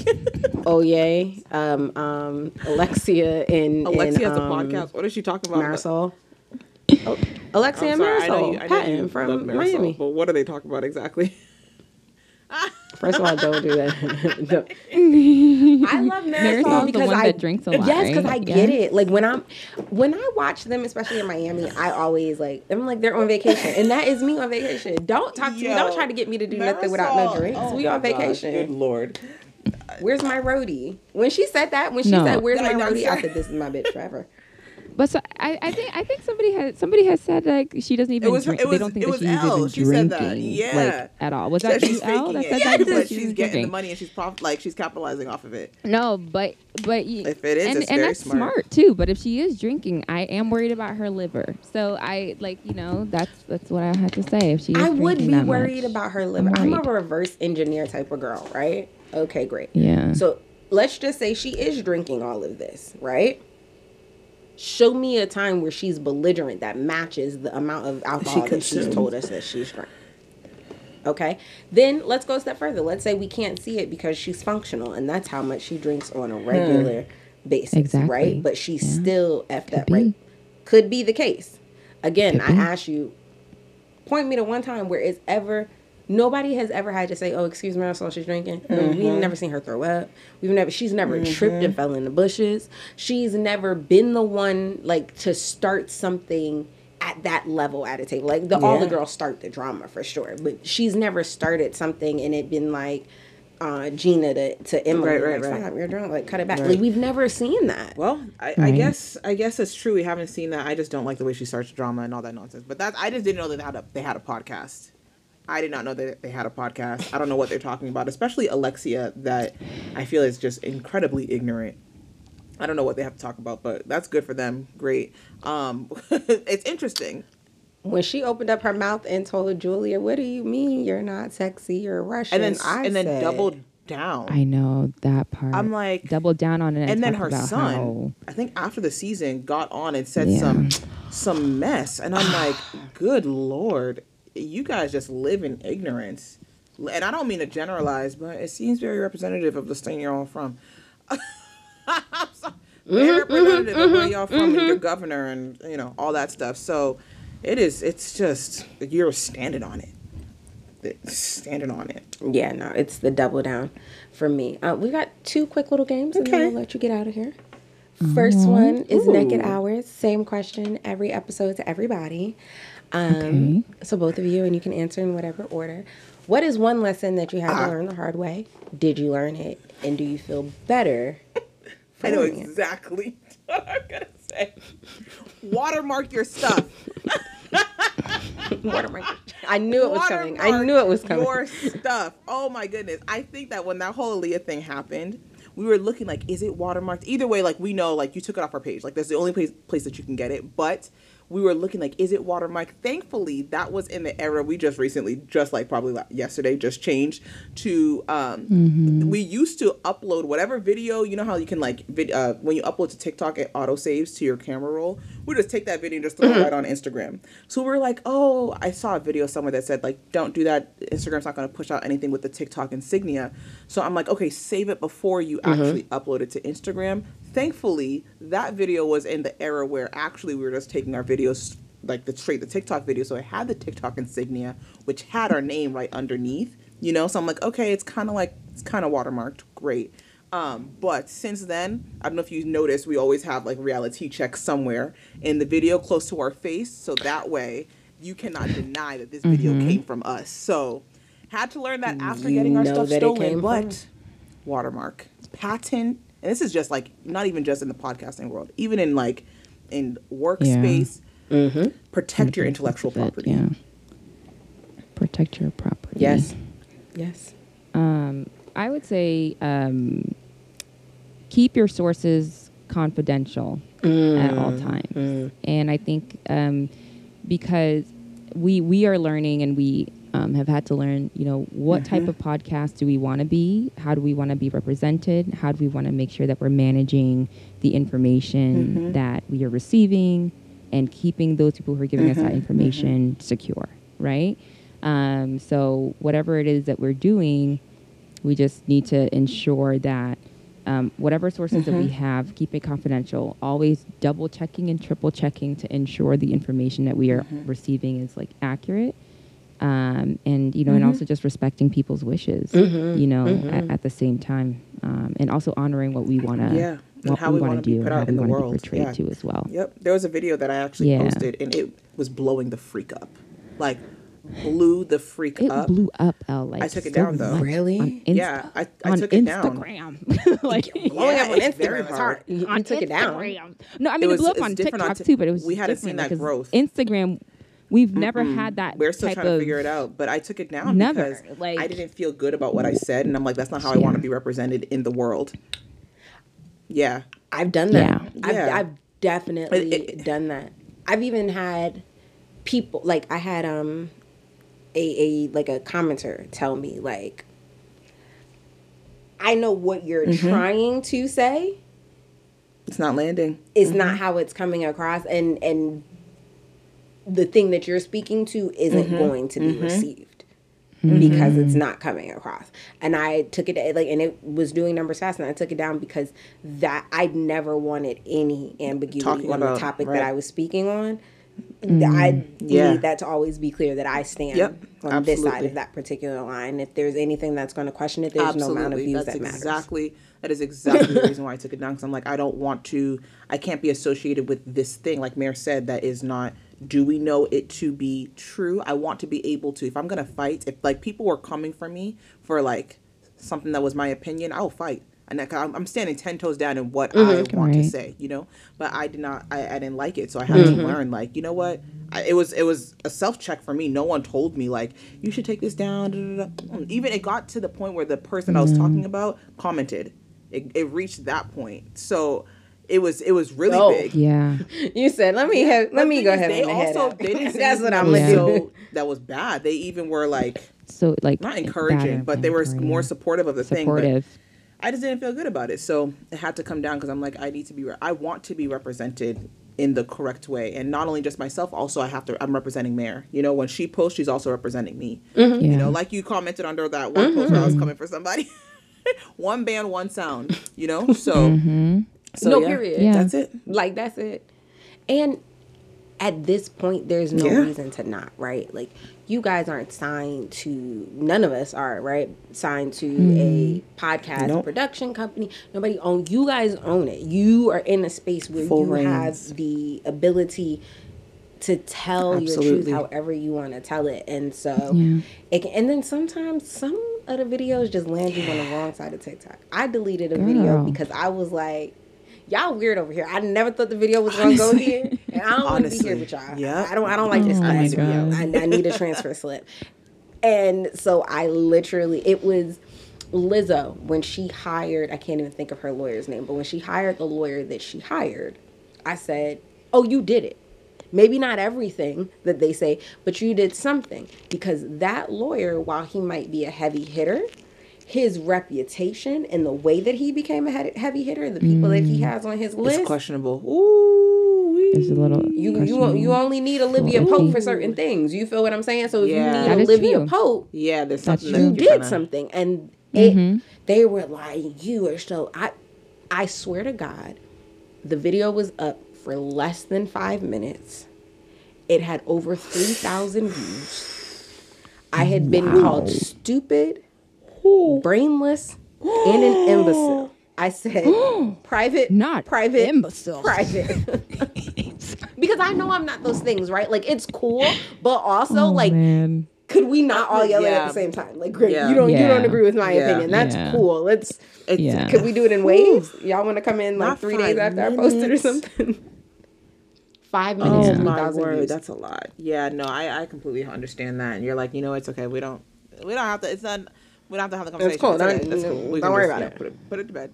Oye, um um Alexia and Alexia and, has a um, podcast. What is she talking about? Marysol. Oh, Alexia I'm and sorry, I know Marysol you, I know Patton you from Marysol, Miami. But what are they talking about exactly? First of all, don't do that. Don't- I love Marysol's Marysol the because one I that drinks a lot, Yes, because I get Yeah. it. Like when I'm when I watch them, especially in Miami, I always like I'm like they're on vacation, and that is me on vacation. Don't talk to me. Don't try to get me to do nothing without no drinks. oh we my on gosh, vacation. Good lord. Where's my roadie? When she said that, when she No. said, "Where's my I roadie?" I said, "This is my bitch forever." But so I, I think I think somebody has somebody has said like she doesn't even was- drink. it they don't think that she's Elle. even She said drinking that. Yeah. like at all. Was That that she's you, that it, said that? But said she's was getting the money and she's prof- like she's capitalizing off of it. No, but but you, If it is, and, it's and very that's smart. smart. too. But if she is drinking, I am worried about her liver. So I like you know that's that's what I have to say. If she, is I would be worried much. about her liver. I'm, a reverse engineer type of girl, right? Okay, great. Yeah. So let's just say she is drinking all of this, right? Show me a time where she's belligerent that matches the amount of alcohol that she's told us that she's drank. Okay. Then let's go a step further. Let's say we can't see it because she's functional, and that's how much she drinks on a hmm. regular basis, Exactly. right? But she's Yeah. still effed Could up, right? Could be the case. Again, I be. ask you, point me to one time where it's ever nobody has ever had to say, "Oh, excuse me, I saw she's drinking." Mm-hmm. We've never seen her throw up. We've never. She's never tripped and fell in the bushes. She's never been the one like to start something at that level at a table. Like the all the girls start the drama for sure, but she's never started something and it been like. Uh, Gina to, to Emily, Right, right, like, right. stop, you're drunk, like cut it back. Right. Like we've never seen that. Well, I, I guess I guess it's true. We haven't seen that. I just don't like the way she starts drama and all that nonsense. But that I just didn't know that they had a they had a podcast. I did not know that they had a podcast. I don't know what they're talking about, especially Alexia, that I feel is just incredibly ignorant. I don't know what they have to talk about, but that's good for them. Great. Um, it's interesting. when she opened up her mouth and told Julia, "What do you mean you're not sexy? You're Russian?" And then I and then said, doubled down. I know that part. I'm like- doubled down on it, and then her son, how- I think after the season, got on and said Yeah. some some mess, and I'm like, good lord, you guys just live in ignorance. And I don't mean to generalize, but it seems very representative of the state you're all from. I'm sorry, mm-hmm, very mm-hmm, representative of where mm-hmm, y'all from, and your governor, and you know all that stuff. So it is. It's just you're standing on it. Standing on it. Yeah, no, it's the double down for me. Uh, we got two quick little games, and then we'll let you get out of here. First one is Naked Hours. Same question every episode to everybody. Um, Okay. So both of you, and you can answer in whatever order. What is one lesson that you had Ah. to learn the hard way? Did you learn it, and do you feel better? I know learning it? exactly what I'm gonna say. Watermark your stuff. Watermark. I knew it was coming. I knew it was coming. Your stuff. Oh my goodness. I think that when that whole Aaliyah thing happened, we were looking like, is it watermarked? Either way, like we know, like you took it off our page. Like that's the only place place that you can get it. But we were looking like, is it watermarked? Thankfully, that was in the era we just recently, just like probably yesterday, just changed to. um We used to upload whatever video. You know how you can like vid- uh, when you upload to TikTok, it auto saves to your camera roll. We just take that video and just throw it right on Instagram. So we're like, oh, I saw a video somewhere that said like, don't do that. Instagram's not going to push out anything with the TikTok insignia. So I'm like, okay, save it before you actually upload it to Instagram. Thankfully, that video was in the era where actually we were just taking our videos like the straight the TikTok video, so I had the TikTok insignia, which had our name right underneath. You know, so I'm like, okay, it's kind of like it's kind of watermarked, great. Um, but since then, I don't know if you noticed, we always have like reality checks somewhere in the video close to our face, so that way you cannot deny that this video came from us. So had to learn that after You getting our stuff stolen, but watermark patent, and this is just like not even just in the podcasting world, even in like in workspace. Protect your intellectual But, property. Yeah. Protect your property. Yes. Yes. Um, I would say um, keep your sources confidential at all times. And I think um, because we we are learning and we um, have had to learn, you know, what Mm-hmm. type of podcast do we want to be? How do we want to be represented? How do we want to make sure that we're managing the information Mm-hmm. that we are receiving and keeping those people who are giving us that Mm-hmm. information secure, right? Um, so whatever it is that we're doing, we just need to ensure that um, whatever sources that Mm-hmm. we have, keep it confidential. Always double checking and triple checking to ensure the information that we are Mm-hmm. receiving is like accurate. Um, and you know, and Mm-hmm. also just respecting people's wishes. You know, at, at the same time, um, and also honoring what we want to, Yeah, and what how we we want wanna be do, put and how out we in the want to be world. portrayed Yeah. to as well. Yep. There was a video that I actually Yeah. posted and it was blowing the freak up. Like blew the freak It up. blew up, L. Like I took it so down, though. much Really? On Insta- Yeah, I- I on took it down. Instagram. like Blowing Yeah, up on Instagram is hard. hard. You, you took it down. No, I mean it, was- blew up on different on TikTok Tik- too, but it was we hadn't seen that because growth. Instagram, we've never had that. We're still type trying to figure it out, but I took it down Never, because like- I didn't feel good about what I said, and I'm like, that's not how I Yeah. want to be represented in the world. Yeah, I've done that. Yeah. I've, Yeah. I've definitely It- it- done that. I've even had people like I had um a a like a commenter tell me like I know what you're Mm-hmm. trying to say it's not landing. is not how it's coming across and and the thing that you're speaking to isn't Mm-hmm. going to be mm-hmm. received mm-hmm. because it's not coming across. And i took it like and it was doing numbers fast and i took it down because that i never wanted any ambiguity Talking on about- the topic right. that i was speaking on. Mm. I Yeah. need that to always be clear that i stand Yep, on this side of that particular line. If there's anything that's going to question it there's no amount of views That's that matters. exactly that is exactly the reason why I took it down because I'm like I don't want to I can't be associated with this thing. Like Mare said that is not do we know it to be true? I want to be able to. If I'm gonna fight if like people were coming for me for like something that was my opinion I'll fight. And like, I'm I'm standing ten toes down in what I mm-hmm. want to say you know? But I did not I, I didn't like it so I had to mm-hmm. learn like you know what? I, it was it was a self check for me. No one told me like you should take this down da, da, da. even it got to the point where the person I was mm-hmm. talking about commented. It, it reached that point. So it was it was really Oh. big Yeah, you said let me have, let me go ahead they and head also out. they didn't that's what i'm anything Yeah. so that was bad they even were like so like not encouraging but they were inflammatory, more supportive of the thing but supportive. I just didn't feel good about it. So it had to come down because I'm like, I need to be, re- I want to be represented in the correct way. And not only just myself, also I have to, I'm representing Mare. You know, when she posts, she's also representing me. Yeah. You know, like you commented under that one post where I was mm-hmm. coming for somebody. one band, one sound, you know? So, so No, yeah, period. Yeah. That's it. Like that's it. And at this point, there's no Yeah. reason to not, right? Like you guys aren't signed to none of us are, right? Signed to a hmm. podcast Nope. production company. Nobody own you guys own it. You are in a space where Full you reins. have the ability to tell your truth however you want to tell it. And so Yeah. it can, and then sometimes some of the videos just land you on the wrong side of TikTok. I deleted a video because I was like, y'all weird over here. I never thought the video was gonna go here, and I don't want to be here with y'all. Yep. I don't. I don't like this Oh class video. I, I need a transfer slip. And so I literally, it was Lizzo when she hired. I can't even think of her lawyer's name, but when she hired the lawyer that she hired, I said, "Oh, you did it." Maybe not everything that they say, but you did something because that lawyer, while he might be a heavy hitter, his reputation and the way that he became a heavy hitter, the people that he has on his list, It's questionable. Ooh. It's a little. you you you only need Olivia Ooh. Pope for certain things. You feel what I'm saying? So if Yeah. you need is Olivia true. Pope, Yeah, there's That's something true. you that did kinda- something, and it Mhm. they were like, "You are so." I I swear to God, the video was up for less than five minutes. It had over three thousand views. I had been called stupid, brainless, and an imbecile. I said private, Not private, imbecile. private. because I know I'm not those things, right? Like it's cool, but also Oh, like man. could we not all yell at the same time? Like, great, Yeah. you don't you don't agree with my Yeah. opinion. That's Yeah. cool. Let's It's, Yeah. could we do it in waves? Y'all want to come in like Not three days five after I posted or something? Five oh minutes, Oh three my thousand word, views. that's a lot. Yeah, no, I, I completely understand that. And you're like, you know, it's okay. We don't we don't have to. It's not. We don't have to have the conversation. cool. It's okay. Don't- That's cool. don't We can worry just, about yeah, it. Put it, put it to bed.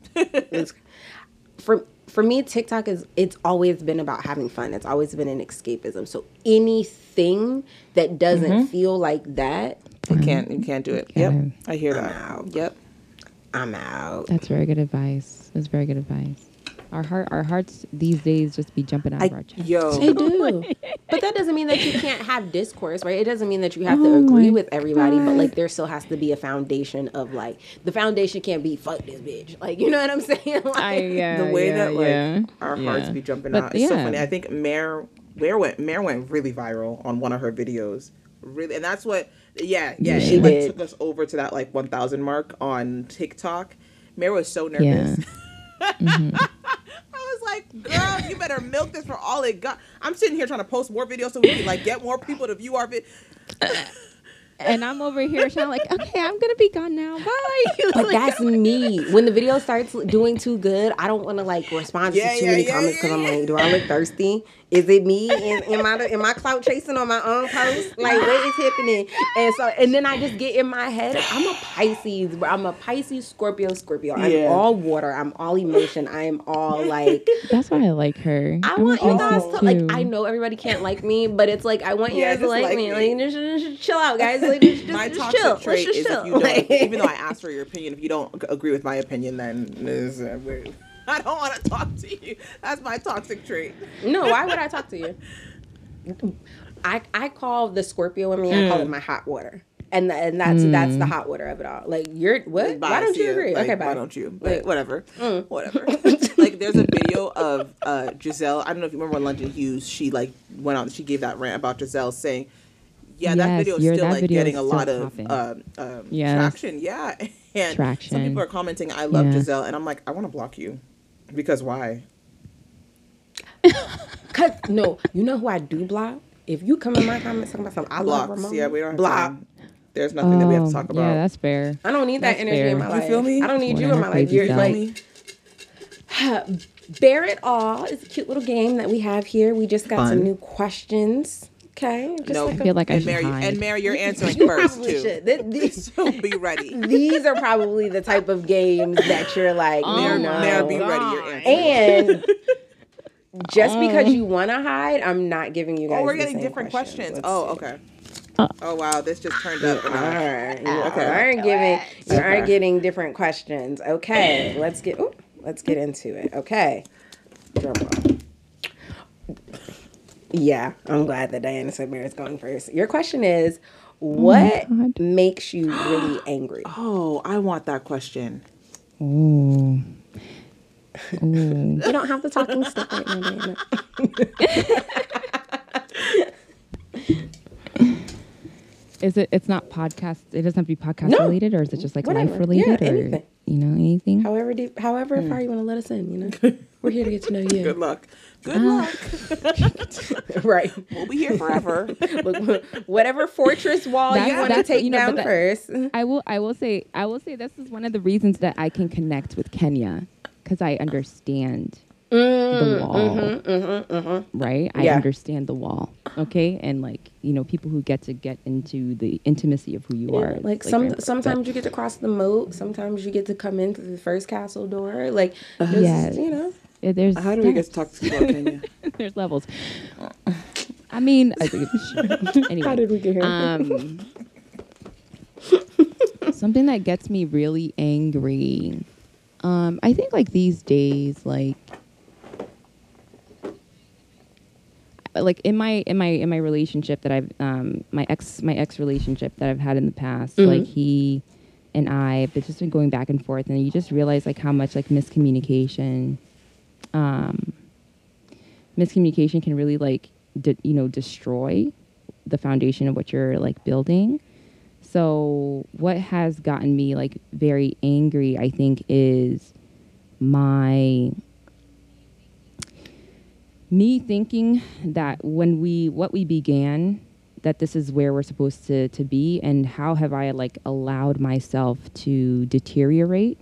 It's- for for me, TikTok is it's always been about having fun. It's always been an escapism. So anything that doesn't Mm-hmm. feel like that You can't. You can't do it. Yeah. Yep. I hear that. out. Yep. I'm out. That's very good advice. That's very good advice. Our heart, our hearts these days just be jumping out I, of our chest. yo. They do. but that doesn't mean that you can't have discourse, right? It doesn't mean that you have to Oh agree with everybody, but like there still has to be a foundation of like the foundation can't be fuck this bitch. Like you know what I'm saying? Like, I, yeah, the way yeah, that like yeah, our yeah. hearts be jumping But out. It's so funny. I think Mare Mare went Mare went really viral on one of her videos. Really, and that's what. Yeah, yeah. Yeah, she she like took us over to that like 1,000 mark on TikTok. Mare was so nervous. Mm-hmm. I was like, girl, you better milk this for all it got. I'm sitting here trying to post more videos so we can like get more people to view our vid. And I'm over here trying like, okay, I'm gonna be gone now. Bye. But that's me. When the video starts doing too good, I don't want to like respond Yeah, to too yeah, many yeah, comments because yeah, I'm like, do I look thirsty? Is it me? Am, am I am I clout chasing on my own post? Like what is happening? And so and then I just get in my head. I'm a Pisces. bro. I'm a Pisces, Scorpio, Scorpio. I'm Yeah. all water. I'm all emotion. I am all like. That's why I like her. I I'm want you guys to like. I know everybody can't like me, but it's like I want you Yeah, guys to like, like me. me. Like just, just chill out, guys. Like just, just, my just toxic chill. Let's trait just is chill. if you don't, even though I asked for your opinion, if you don't agree with my opinion, then this, uh, we- I don't want to talk to you. That's my toxic trait. No, why would I talk to you? I I call the Scorpio in me. I call Mm. it my hot water, and th- and that's that's the hot water of it all. Like you're what? Bye, why don't see you agree? Like, okay, bye. Why don't you? But Like, whatever. Mm. Whatever. like there's a video of uh, Gizelle. I don't know if you remember when London Hughes. She like went on. She gave that rant about Gizelle saying, "Yeah, that video is still like getting is a still lot of popping. um, um, Yes. traction." Yeah, and some people are commenting, "I love Yeah. Gizelle," and I'm like, "I want to block you." Because why? Cause no, you know who I do block. If you come in my comments talking about something, I love Blocks. Yeah, we don't block. time. There's nothing that we have to Oh, talk about. Yeah, that's fair. I don't need that energy fair. in my You life. You feel me? I don't need you in my life. You're stuff. like bare it all. It's a cute little game that we have here. We just got Fun. some new questions. Okay, just No. like I a- feel like I and should Mary, hide. and Mary, you're answering you first probably too. should. These, So be ready. these are probably the type of games that you're like, Oh Mary, no. my Mary, be ready. You're answering. And just because you want to hide, I'm not giving you guys. Oh, we're getting different questions. Let's Oh, okay. Uh. Oh wow, this just turned up. a All notch. right. You Okay. are giving. You are Okay. getting different questions. Okay. Let's get. ooh, let's get into it. Okay. Drum roll. Yeah, I'm glad that Diana said Mary's going first. Your question is, what oh God. makes you really angry? Oh, I want that question. Ooh. Ooh. You don't have the talking stuff right now, Diana. Is it? It's not podcast. It doesn't have to be podcast No. related, or is it just like Whatever. life related, Yeah, or anything. you know anything? However, deep, however hmm. far you want to let us in, you know, we're here to get to know you. Good luck. Good Uh. luck. right. We'll be here forever. Look, whatever fortress wall you want to take you know, down that- first. I will. I will say. I will say this is one of the reasons that I can connect with Kenya because I understand mm, the mm-hmm, wall. Mm-hmm, mm-hmm. Right. I Yeah. understand the wall. Okay. And like you know, people who get to get into the intimacy of who you are. Yeah, like some very important. sometimes you get to cross the moat, sometimes you get to come in through the first castle door. Like there's, Yes. you know. But, there's How do we get to steps. talk about Kenya? there's levels. I mean, I think it's, anyway. How did we get here? Um, something that gets me really angry. Um, I think like these days, like like in my in my in my relationship that I've um my ex my ex relationship that I've had in the past, Mhm. like he and I have just been going back and forth, and you just realize like how much like miscommunication, um, miscommunication can really like de- you know destroy the foundation of what you're like building. So what has gotten me like very angry, I think, is my me thinking that when we what we began that this is where we're supposed to to be and how have I like allowed myself to deteriorate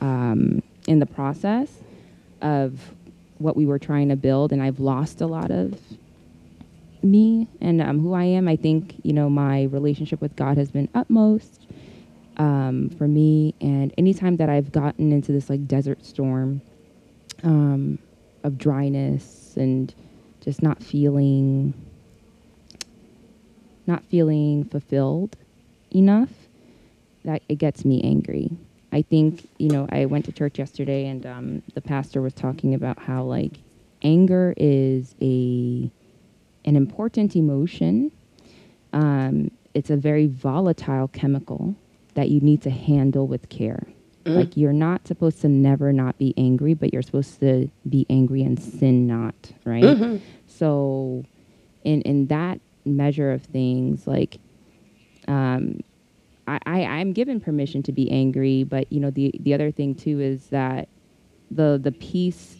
um, in the process of what we were trying to build and I've lost a lot of me and um, who I am. I think you know my relationship with God has been utmost um, for me, and anytime that I've gotten into this like desert storm um, of dryness and just not feeling not feeling fulfilled enough, that it gets me angry. I think you know I went to church yesterday and um, the pastor was talking about how like anger is a an important emotion. Um, it's a very volatile chemical that you need to handle with care. Like you're not supposed to never not be angry, but you're supposed to be angry and sin not, right? So in in that measure of things, like um I, I, I'm given permission to be angry, but you know, the the other thing too is that the the peace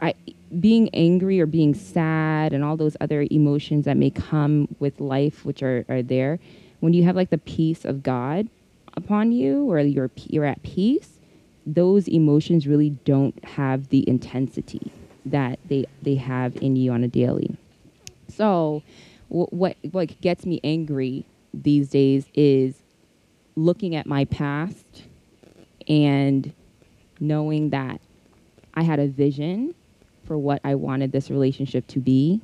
I being angry or being sad and all those other emotions that may come with life which are, are there, when you have like the peace of God upon you or you're you're at peace, those emotions really don't have the intensity that they they have in you on a daily. So, wh- what what gets me angry these days is looking at my past and knowing that I had a vision for what I wanted this relationship to be,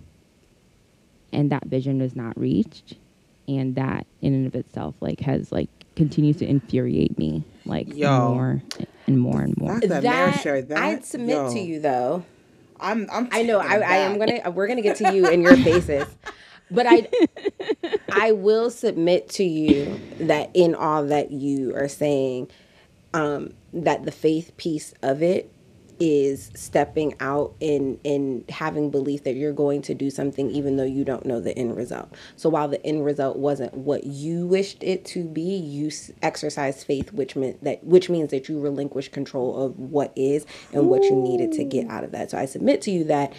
and that vision was not reached, and that in and of itself like has like continues to infuriate me like Yo. more and more and more. Fact that that, I'd submit yo. to you though. I'm. I'm I know. I, I am gonna. We're gonna get to you in your faces, but I, I will submit to you that in all that you are saying, um, that the faith piece of it is stepping out and and having belief that you're going to do something even though you don't know the end result. So while the end result wasn't what you wished it to be, you s- exercised faith, which meant that which means that you relinquish control of what is and what you needed to get out of that. So I submit to you that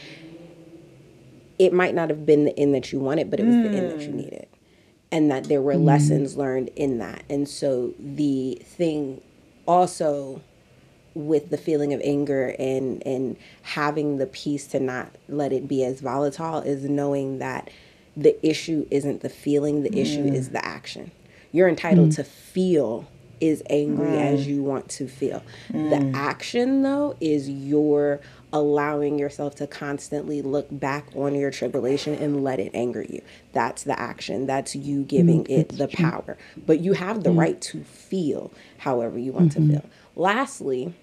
it might not have been the end that you wanted, but it was the end that you hmm. needed. And that there were hmm. lessons learned in that. And so the thing also with the feeling of anger and and having the peace to not let it be as volatile is knowing that the issue isn't the feeling, the issue is hmm. the action. You're entitled to feel is angry as you want to feel. The action though is your allowing yourself to constantly look back on your tribulation and let it anger you. That's the action. That's you giving mm-hmm. it the power. But you have the mm-hmm. right to feel however you want to mm-hmm. feel. Lastly,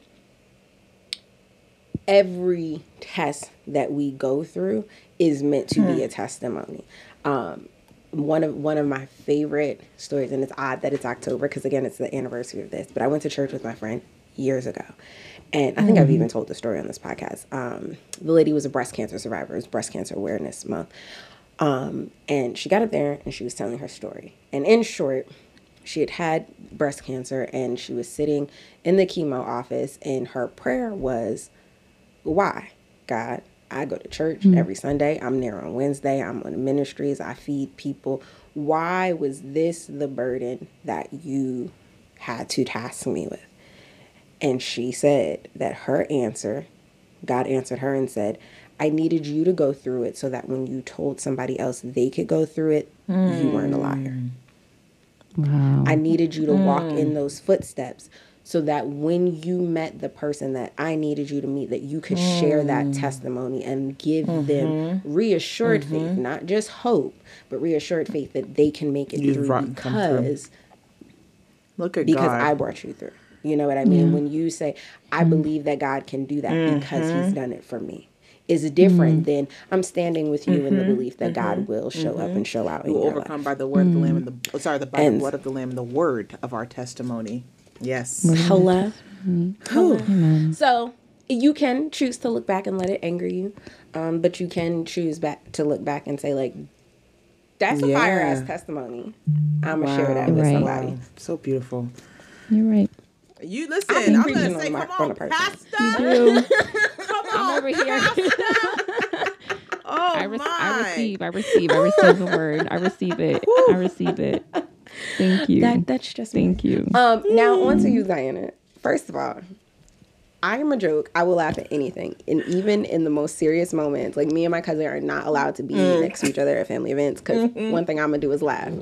every test that we go through is meant to be hmm. a testimony. Um, one of one of my favorite stories, and it's odd that it's October because again it's the anniversary of this. But I went to church with my friend years ago, and I think I've even told the story on this podcast. Um, the lady was a breast cancer survivor. It was Breast Cancer Awareness Month, um, and she got up there and she was telling her story. And in short, she had had breast cancer and she was sitting in the chemo office, and her prayer was, why god i go to church every sunday. I'm there on wednesday. I'm on ministries. I feed people. Why was this the burden that you had to task me with and she said that her answer god answered her and said i needed you to go through it so that when you told somebody else they could go through it you weren't a hmm. liar Wow. I needed you to walk in hmm. those footsteps so that when you met the person that I needed you to meet, that you could share that hmm. testimony and give them mm-hmm. reassured mm-hmm. faith, not just hope, but reassured faith that they can make it You've through brought- come through. because Look at because God. I brought you through. You know what I mean? When you say, I believe that God can do that because He's done it for me, is different than I'm standing with you in the belief that God will show up and show out in we will overcome life. by the word of the lamb and the sorry, the by the And- blood of the lamb and the word of our testimony. Yes. Hello. Hello. So you can choose to look back and let it anger you, um, but you can choose back to look back and say like, "That's a fire ass testimony." I'm gonna share that with Right. somebody. Wow. So beautiful. You're right. You I listen. I'm preaching gonna say, my- come on on, a person. Pastor. come I'm on, over here. Oh I, rec- my. I receive. I receive. I receive the word. I receive it. I receive it. Thank you. That that's just me. Thank you. Um, now on to you, Diana. First of all, I am a joke. I will laugh at anything, and even in the most serious moments, like me and my cousin are not allowed to be Mm. next to each other at family events because one thing I'm gonna do is laugh.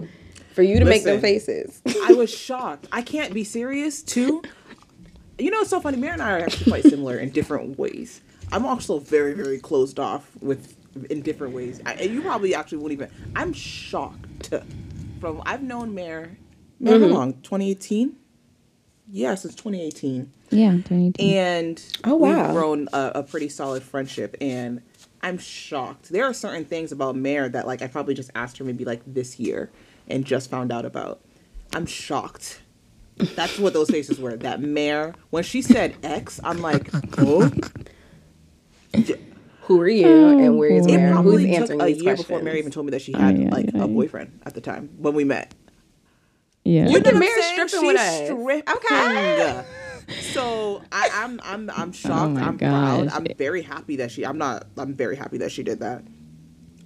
For you to make them faces, I was shocked. I can't be serious too. You know, it's so funny. Mary and I are actually quite similar in different ways. I'm also very, very closed off with in different ways. I, and you probably actually won't even. I'm shocked from. I've known Mare How mm-hmm. long? 2018? Yeah, since 2018. Yeah, 2018. And Oh, wow. we've grown a, a pretty solid friendship. And I'm shocked. There are certain things about Mare that like I probably just asked her maybe like this year and just found out about. I'm shocked. That's what those faces were. That Mare, when she said X, I'm like, oh. Who are you Oh, and where is boy. It Mary? Who's probably took answering a year questions? before Mary even told me that she oh, had Ay, ay, like ay. a boyfriend at the time when we met. yeah. Look You at know what Mary I'm stripping with us. stripping. Okay. So I, I'm I'm I'm oh, shocked. my I'm proud. I'm very happy that she. I'm not. I'm very happy that she did that.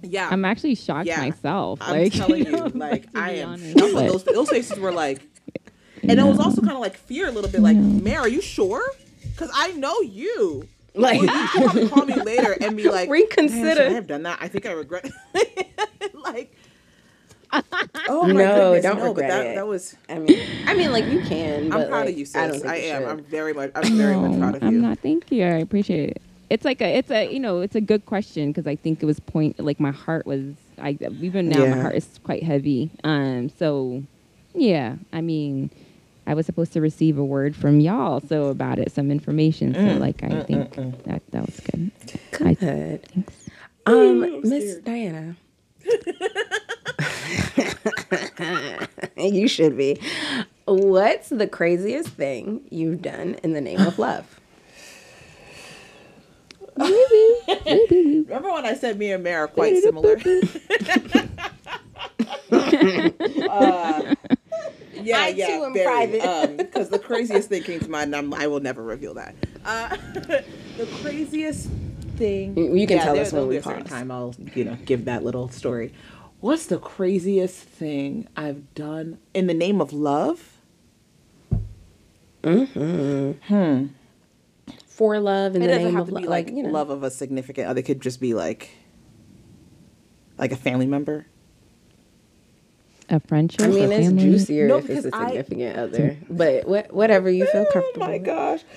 Yeah. I'm actually shocked Yeah. myself. I'm like, telling you you, know, like to I am shocked. but- Those those faces were like, and it was also kind of like fear a little bit. Like, Mary, are you sure? Because I know you. Like, Well, you should probably call me later and be like, Reconsider. I have done that. I think I regret. like, oh my No, goodness, don't no, but regret that, it. that was. I mean, I mean, like you can. I'm proud like, of you, sis. I I, don't think you am. should. I'm very much. I'm very much proud of you. I'm not. Thank you. I appreciate it. It's like a, it's a, you know, it's a good question because I think it was point, like my heart was, I even now Yeah. my heart is quite heavy. Um, so yeah, I mean, I was supposed to receive a word from y'all so about it, some information. So Mm, like, I think that that was good. Good. Thanks. Um, Miss. Diana. you should be. What's the craziest thing you've done in the name of love? Remember when I said me and Mary are quite similar? uh, yeah, I yeah, too am very. private. Because the craziest thing came to mind, and I'm, I will never reveal that. Uh, the craziest thing. You- you can tell there- us when we be a certain pause. time I'll you know give that little story. What's the craziest thing I've done in the name of love? For love and It the doesn't name have of to love, be like, you know. love of a significant other. It could just be like like a family member. A friendship. I mean, it's family? juicier No, if it's a because I- significant other, but wh- whatever you feel comfortable. Oh my gosh.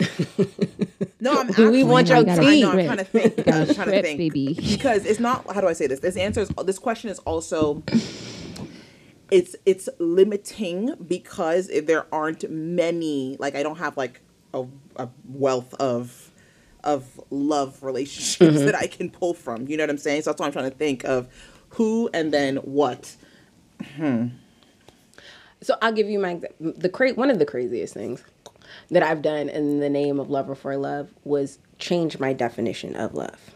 No, I'm Do we want I your know, I tea? know, I'm trying to think. Gotta I'm trying to strip, think. baby. Because it's not how do I say this? This answer is this question is also it's it's limiting because if there aren't many like I don't have like a, a wealth of of love relationships mm-hmm. that I can pull from. You know what I'm saying? So that's why I'm trying to think of who and then what. Hmm. So I'll give you my the cra- one of the craziest things that I've done in the name of love or for love was change my definition of love.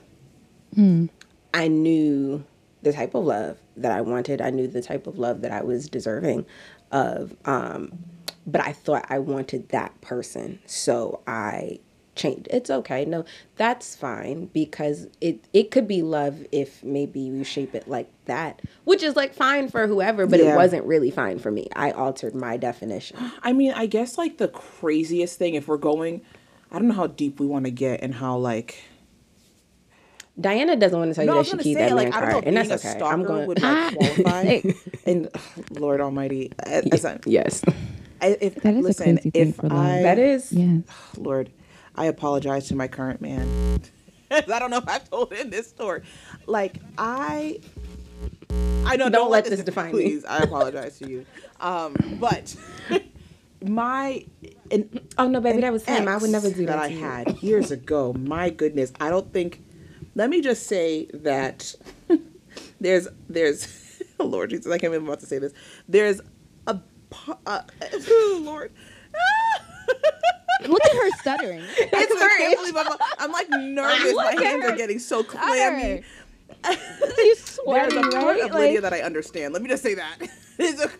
Hmm. I knew the type of love that I wanted. I knew the type of love that I was deserving of. Um, but I thought I wanted that person, so I changed. It's okay. No, that's fine because it it could be love if maybe you shape it like that, which is like fine for whoever, but Yeah. it wasn't really fine for me. I altered my definition. I mean, I guess like the craziest thing if we're going I don't know how deep we want to get and how like Diana doesn't want to tell No, you that she say that like man I card, and that's a okay. I'm going. would like qualify. and Lord Almighty, as, as yes, I- if That is a listen, crazy thing if for love. I that is. Yeah. Lord, I apologize to my current man. I don't know if I've told him this story. Like I, I know. Don't let this define me. Please, I apologize to you. Um, but my an, Oh no, baby, that was him. I would never do that. I to you. had years ago. My goodness, I don't think. Let me just say that there's there's oh Lord Jesus, I can't even about to say this. There's a po- uh, Lord. Look at her stuttering. I can't believe I'm, I'm like nervous. My hands are getting so clammy. You swear. There's sweating, a part right? of Lydia Like, that I understand. Let me just say that. There's a,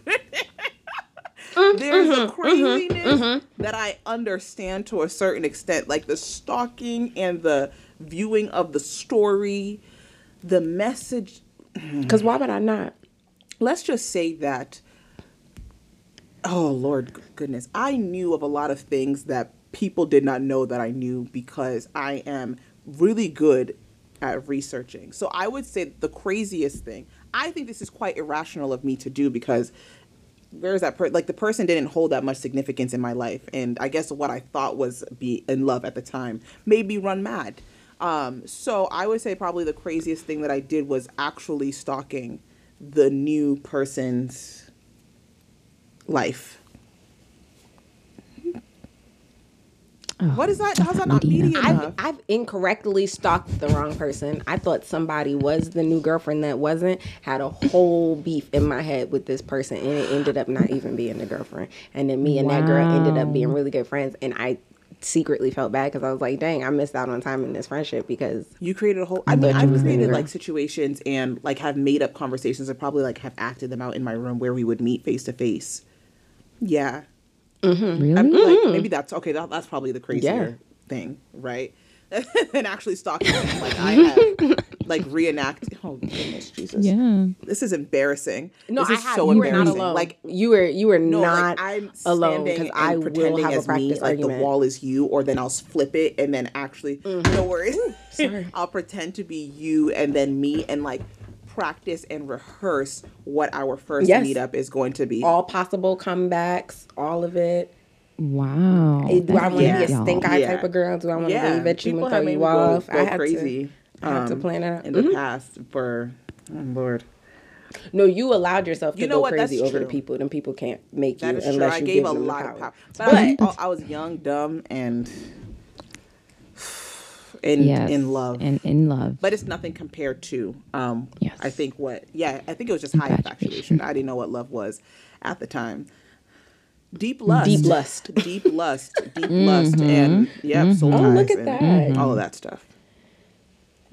Mm, there's mm-hmm, a craziness that I understand to a certain extent, like the stalking and the viewing of the story, the message. Because why would I not? Let's just say that. Oh Lord, goodness! I knew of a lot of things that people did not know that I knew because I am really good at researching. So I would say the craziest thing. I think this is quite irrational of me to do because where's that per- like the person didn't hold that much significance in my life and i guess what i thought was be in love at the time made me run mad um, so i would say probably the craziest thing that i did was actually stalking the new person's life. Oh, What is that? How's that not media. media? I've, I've incorrectly stalked the wrong person. I thought somebody was the new girlfriend that wasn't. Had a whole beef in my head with this person, and it ended up not even being the girlfriend. And then me and that girl ended up being really good friends. And I secretly felt bad because I was like, "Dang, I missed out on time in this friendship because You created a whole. I, I mean, I've was the created like situations and like have made up conversations and probably like have acted them out in my room where we would meet face to face. Yeah, Really? I'm, like maybe that's okay. That, that's probably the crazier Mm-hmm. Yeah. thing, right? and actually stalking them. Like I have like reenact. Oh goodness, Jesus! yeah. This is embarrassing. no, this I is have, so you were not alone. Like you were you were no, not like I'm alone standing because and I will pretending have a as me, practice like the wall is you, or then I'll flip it and then actually, no worries. sorry. I'll pretend to be you and then me and like practice and rehearse what our first Yes. meetup is going to be. all possible comebacks, all of it. Wow. Eh, Do I want to Yeah. be a stink eye Yeah. type of girl? Do I want to yeah, really bet you people and throw you me go, off? go I had crazy. to. I had to um, plan it out. in the Mhm. past for oh lord. No, you allowed yourself to You know go what? That's crazy over the people. Then people can't make you That is true. unless I you gave give a them the lot power. of power, but, But, I, I was young, dumb, and in Yes. in love. And in love. but it's nothing compared to um Yes. i think what yeah i think it was just high Infatuation. infatuation i didn't know what love was at the time deep lust Deep lust. deep lust deep lust and yeah soul Oh, look at and that. all of that stuff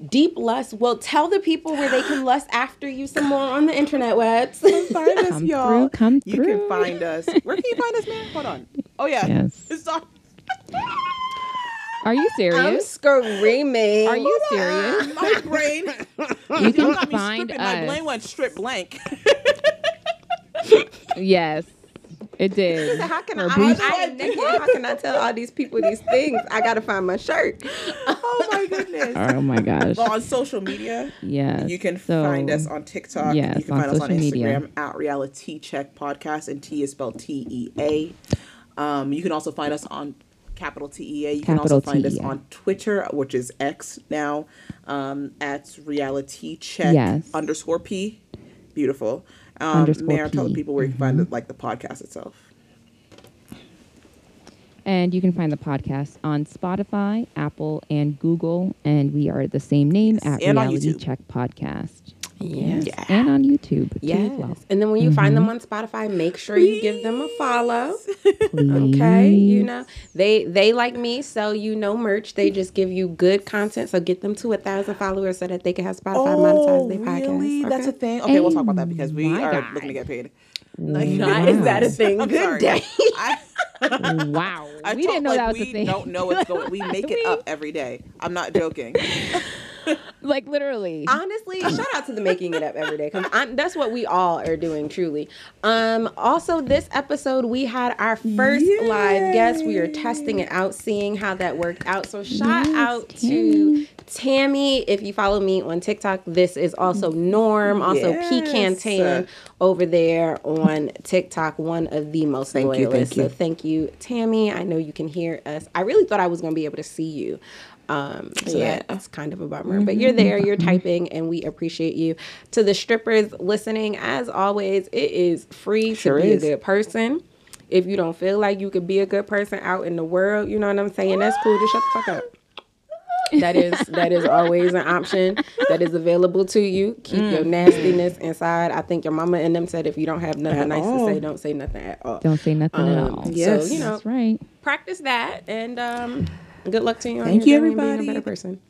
deep lust. Well, tell the people where they can lust after you some more on the internet webs. find us Come y'all through, come you can find us where can you find us man hold on oh yeah Yes. it's on Are you serious? I'm screaming. Are you serious? my brain You can got me find stripping. my us. brain went strip blank Yes, it did. So How can I? Or I, boost- I naked. How can I tell all these people these things? I gotta find my shirt. oh my goodness Oh my gosh. Well, on social media, Yes. you can So, find us on TikTok. yes, you can on find us on social Instagram media. at Realitea Check Podcast, and T is spelled T E A. Um, you can also find us on capital T E A. You can also Capital find us on Twitter, which is X now, um, at Realitea Check Yes. underscore P. Beautiful. Um, Underscore tell the people where you can find the, like the podcast itself. And you can find the podcast on Spotify, Apple, and Google. And we are the same name at and Realitea Check Podcast. Yes. Yeah. And on YouTube Yes. well. And then when you find them mm-hmm. on Spotify, make sure you give them a follow. Okay, you know they they like me sell you no merch. They just give you good content. So get them to a thousand followers so that they can have Spotify oh, monetize their podcast. Oh, really? That's a thing. Okay, we'll talk about that Oh because we are God. looking to get paid. Not is that a thing? I'm Good sorry. day. I, Wow. I we didn't know like that was a thing. We don't know what's going. We make it We- up every day. I'm not joking. like literally. Honestly, shout out to the making it up every day because that's what we all are doing. Truly. Um. Also, this episode we had our first live guest. We are testing it out, seeing how that worked out. So shout Yes, out to Tammy. If you follow me on TikTok, this is also Norm. Also, Pecan Tan over there on TikTok. One of the most Thank you, loyalists. thank you. So thank you, Tammy. I know you can hear us. I really thought I was going to be able to see you. Um, so Yeah. that's kind of a bummer, but you're there, you're typing, and we appreciate you. To the strippers listening, as always, it is free Sure to be is. a good person. If you don't feel like you could be a good person out in the world, you know what I'm saying? That's cool. Just shut the fuck up. That is that is always an option that is available to you. Keep your nastiness inside. I think your mama and them said if you don't have nothing At nice all. to say, don't say nothing at all. don't say nothing at Um, all. so, Yes. you know, That's right. practice that and um good luck to you on Thank your you, and being a better person.